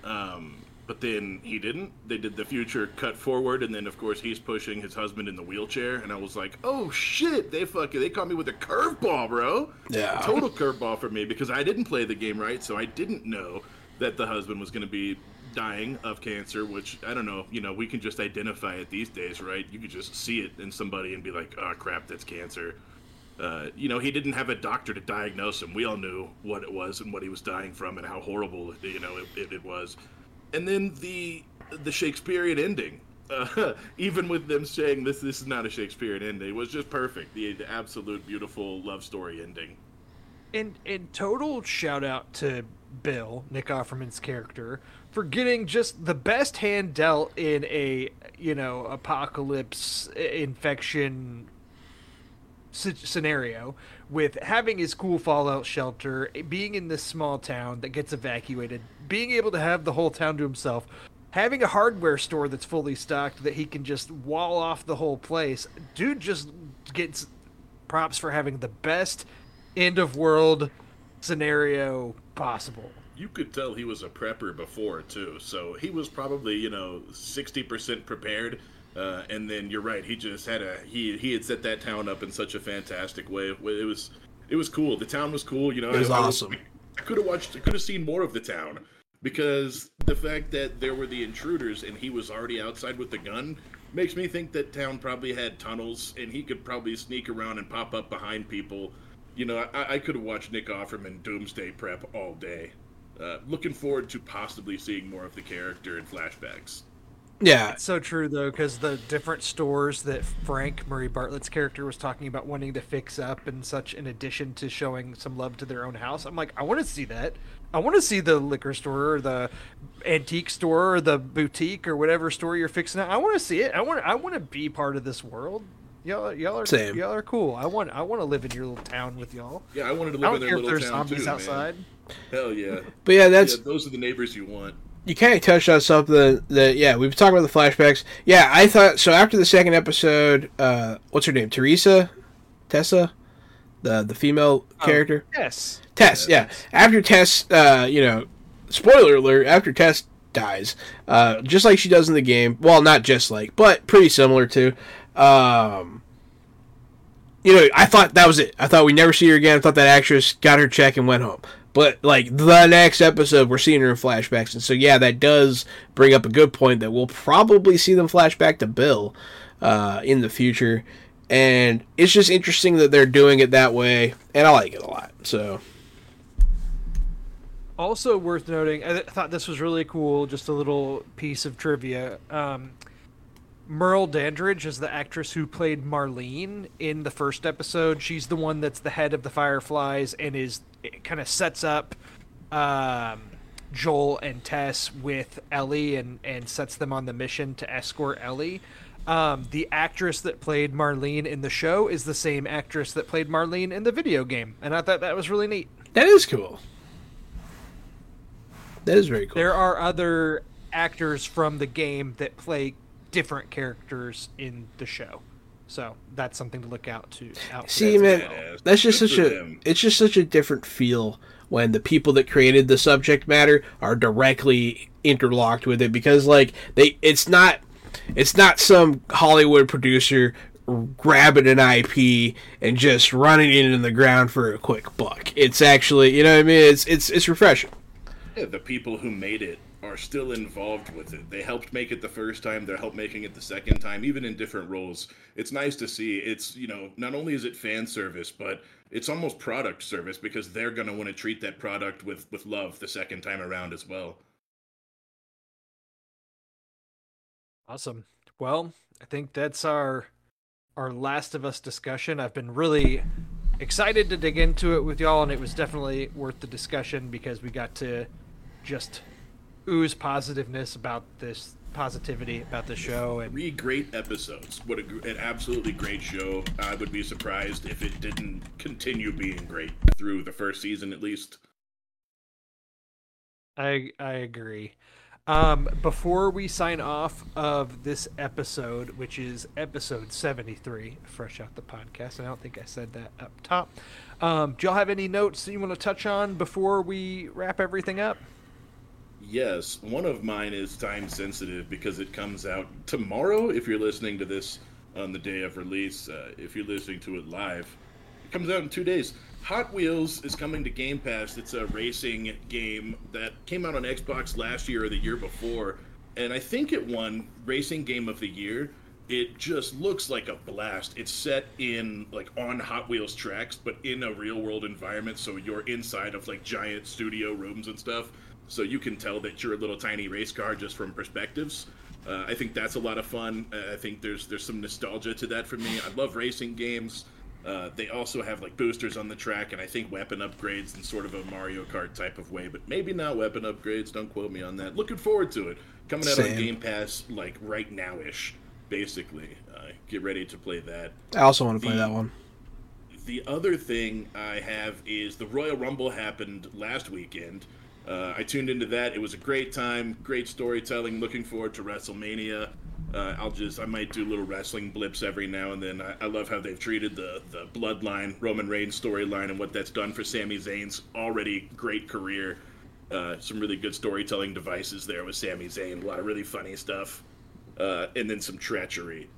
Um, but then he didn't. They did the future cut forward, and then of course he's pushing his husband in the wheelchair, and I was like, "Oh shit! They fucking they caught me with a curveball, bro. Yeah. total curveball for me because I didn't play the game right, so I didn't know that the husband was going to be dying of cancer. Which I don't know. You know, we can just identify it these days, right? You could just see it in somebody and be like, "Oh crap, that's cancer." Uh, you know, he didn't have a doctor to diagnose him. We all knew what it was and what he was dying from and how horrible, you know, it, it, it was. And then the the Shakespearean ending, uh, even with them saying this this is not a Shakespearean ending, was just perfect. The, the absolute beautiful love story ending. And and total shout out to Bill, Nick Offerman's character, for getting just the best hand dealt in a you know apocalypse infection scenario with having his cool fallout shelter, being in this small town that gets evacuated, being able to have the whole town to himself, having a hardware store that's fully stocked that he can just wall off the whole place. Dude just gets props for having the best end of world scenario possible. You could tell he was a prepper before too, so he was probably you know sixty percent prepared. Uh, and then you're right, he just had a he he had set that town up in such a fantastic way. It was it was cool. The town was cool. You know, It was I, I awesome. I could have watched, I could have seen more of the town because the fact that there were the intruders and he was already outside with the gun makes me think that town probably had tunnels and he could probably sneak around and pop up behind people. You know, I, I could have watched Nick Offerman Doomsday Prep all day. Uh, looking forward to possibly seeing more of the character in flashbacks. Yeah, It's so true though, because the different stores that Frank Murray Bartlett's character was talking about wanting to fix up and such, in addition to showing some love to their own house, I'm like, I want to see that. I want to see the liquor store or the antique store or the boutique or whatever store you're fixing up. I want to see it. I want. I want to be part of this world. Y'all, y'all are Same. y'all are cool. I want. I want to live in your little town with y'all. Yeah, I wanted to live I live don't in care their if little there's town zombies too, outside. man. Hell yeah. but yeah, that's yeah, those are the neighbors you want. You kind of touched on something that yeah we've talked about the flashbacks. Yeah, I thought so. After the second episode, uh, what's her name? Teresa, Tessa, the the female character. Yes. Tess, yeah. After Tess, uh, you know, spoiler alert. After Tess dies, uh, just like she does in the game. Well, not just like, but pretty similar to. Um, you know, I thought that was it. I thought we never see her again. I thought that actress got her check and went home. But like the next episode, we're seeing her in flashbacks, and so yeah, that does bring up a good point that we'll probably see them flashback to Bill uh, in the future. And it's just interesting that they're doing it that way, and I like it a lot. So Also worth noting, I th- thought this was really cool. Just a little piece of trivia. Um, Merle Dandridge is the actress who played Marlene in the first episode. She's the one that's the head of the Fireflies and is kind of sets up um, Joel and Tess with Ellie and and sets them on the mission to escort Ellie. Um, the actress that played Marlene in the show is the same actress that played Marlene in the video game, and I thought that was really neat. that is cool. That is very cool. There are other actors from the game that play different characters in the show. So that's something to look out to. Out See, as man, well. that's just Good such a. them. It's just such a different feel when the people that created the subject matter are directly interlocked with it because, like, they. It's not. It's not some Hollywood producer grabbing an IP and just running it in the ground for a quick buck. It's actually, you know what I mean? It's it's it's refreshing. Yeah, the people who made it are still involved with it. They helped make it the first time, they're helped making it the second time, even in different roles. It's nice to see. It's, you know, not only is it fan service, but it's almost product service because they're going to want to treat that product with with love the second time around as well. Awesome. Well, I think that's our our Last of Us discussion. I've been really excited to dig into it with y'all, and it was definitely worth the discussion because we got to just ooze positiveness about this positivity about the show and Three great episodes. What a, an absolutely great show. I would be surprised if it didn't continue being great through the first season at least. I I agree. Um, before we sign off of this episode, which is episode seventy three, fresh out the podcast, I don't think I said that up top. Um, do y'all have any notes that you want to touch on before we wrap everything up? Yes, one of mine is time sensitive because it comes out tomorrow. If you're listening to this on the day of release, uh, if you're listening to it live, it comes out in two days. Hot Wheels is coming to Game Pass. It's a racing game that came out on Xbox last year or the year before, and I think it won Racing Game of the Year. It just looks like a blast. It's set in like on Hot Wheels tracks, but in a real world environment. So you're inside of like giant studio rooms and stuff. So you can tell that you're a little tiny race car just from perspectives. Uh, I think that's a lot of fun. Uh, I think there's there's some nostalgia to that for me. I love racing games. Uh, they also have like boosters on the track, and I think weapon upgrades in sort of a Mario Kart type of way, but maybe not weapon upgrades. Don't quote me on that. Looking forward to it. Coming out on Game Pass like right now ish, basically. Uh, get ready to play that. I also want to play The- that one. The other thing I have is the Royal Rumble happened last weekend. Uh, I tuned into that. It was a great time, great storytelling. Looking forward to WrestleMania. Uh, I'll just I might do little wrestling blips every now and then. I, I love how they've treated the the Bloodline Roman Reigns storyline and what that's done for Sami Zayn's already great career. Uh, some really good storytelling devices there with Sami Zayn. A lot of really funny stuff, uh, and then some treachery.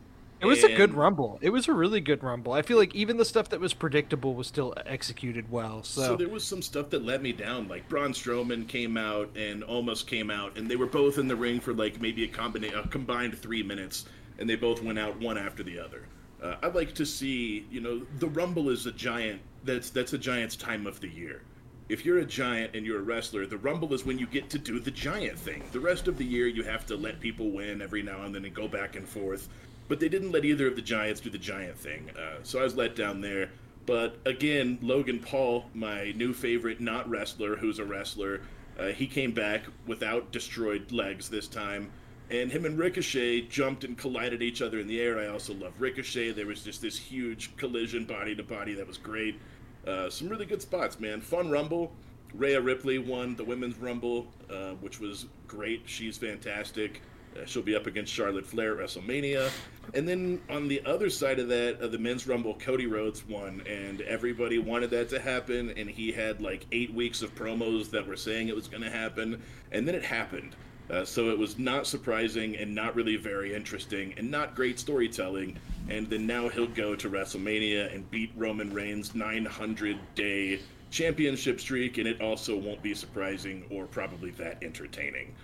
It was a good rumble. It was a really good rumble. I feel like even the stuff that was predictable was still executed well. So, So there was some stuff that let me down. Like Braun Strowman came out and almost came out, and they were both in the ring for like maybe a, combina- a combined three minutes, and they both went out one after the other. Uh, I'd like to see, you know, the Rumble is a giant. That's that's a Giants' time of the year. if you're a giant and you're a wrestler, the Rumble is when you get to do the giant thing. The rest of the year, you have to let people win every now and then and go back and forth. But they didn't let either of the giants do the giant thing. Uh, so I was let down there. But again, Logan Paul, my new favorite not wrestler, who's a wrestler, uh, he came back without destroyed legs this time. And him and Ricochet jumped and collided each other in the air. I also love Ricochet. There was just this huge collision body to body that was great. Uh, some really good spots, man. Fun Rumble. Rhea Ripley won the Women's Rumble, uh, which was great. She's fantastic. Uh, she'll be up against Charlotte Flair at WrestleMania. And then on the other side of that, uh, the men's rumble, Cody Rhodes won, and everybody wanted that to happen. And he had like eight weeks of promos that were saying it was going to happen, and then it happened. Uh, so it was not surprising and not really very interesting and not great storytelling. And then now he'll go to WrestleMania and beat Roman Reigns' 900 day championship streak, and it also won't be surprising or probably that entertaining.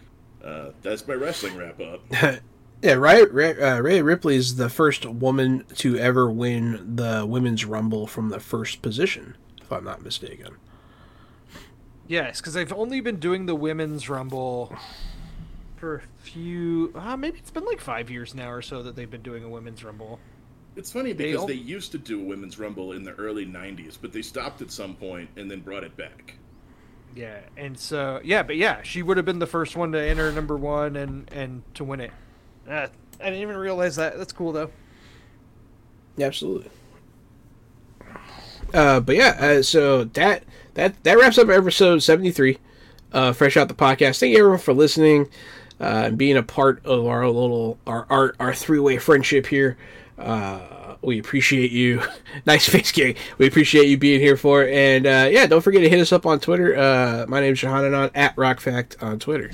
Uh, that's my wrestling wrap up. yeah, right. Ray, uh, Rhea Ripley is the first woman to ever win the women's rumble from the first position, if I'm not mistaken. Yes, because they've only been doing the women's rumble for a few. Uh, maybe it's been like five years now or so that they've been doing a women's rumble. It's funny because al- they used to do a women's rumble in the early '90s, but they stopped at some point and then brought it back. Yeah, and so yeah, but yeah, she would have been the first one to enter number one and and to win it. Uh, I didn't even realize that. That's cool though. Yeah, absolutely. Uh, but yeah, uh, so that that that wraps up episode seventy three. Uh, fresh out the podcast. Thank you everyone for listening uh, and being a part of our little our our, our three way friendship here. Uh, we appreciate you. nice face gig. We appreciate you being here for it. And uh, yeah, don't forget to hit us up on Twitter. Uh, my name is Shahananon at RockFact on Twitter.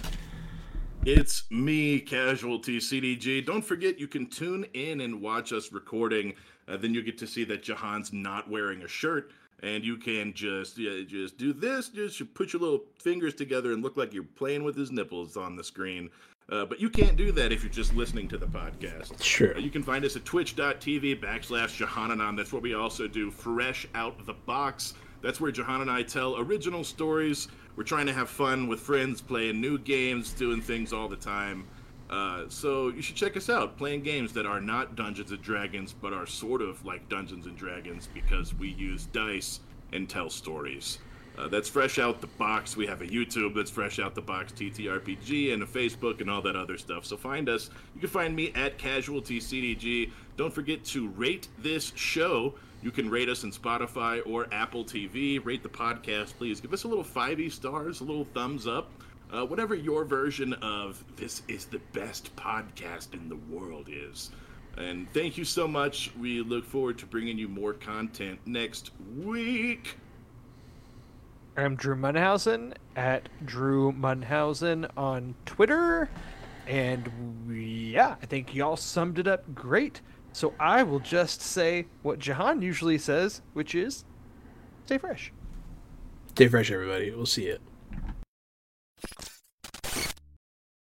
It's me, Casualty CDG. Don't forget, you can tune in and watch us recording. Uh, then you get to see that Jahan's not wearing a shirt, and you can just yeah, just do this. Just put your little fingers together and look like you're playing with his nipples on the screen. Uh, but you can't do that if you're just listening to the podcast. Sure. Uh, you can find us at twitch.tv backslash Jahananon. That's where we also do Fresh Out the Box. That's where Jahan and I tell original stories. We're trying to have fun with friends, playing new games, doing things all the time. Uh, so you should check us out, playing games that are not Dungeons and Dragons, but are sort of like Dungeons and Dragons because we use dice and tell stories. Uh, that's fresh out the box. We have a YouTube that's fresh out the box TTRPG and a Facebook and all that other stuff. So find us. You can find me at Casualty CDG. Don't forget to rate this show. You can rate us in Spotify or Apple TV. Rate the podcast, please. Give us a little fivey stars, a little thumbs up. Uh, whatever your version of this is the best podcast in the world is. And thank you so much. We look forward to bringing you more content next week. I'm Drew Munhausen at Drew Munhausen on Twitter. And yeah, I think y'all summed it up great. So I will just say what Jahan usually says, which is stay fresh. Stay fresh, everybody. We'll see you.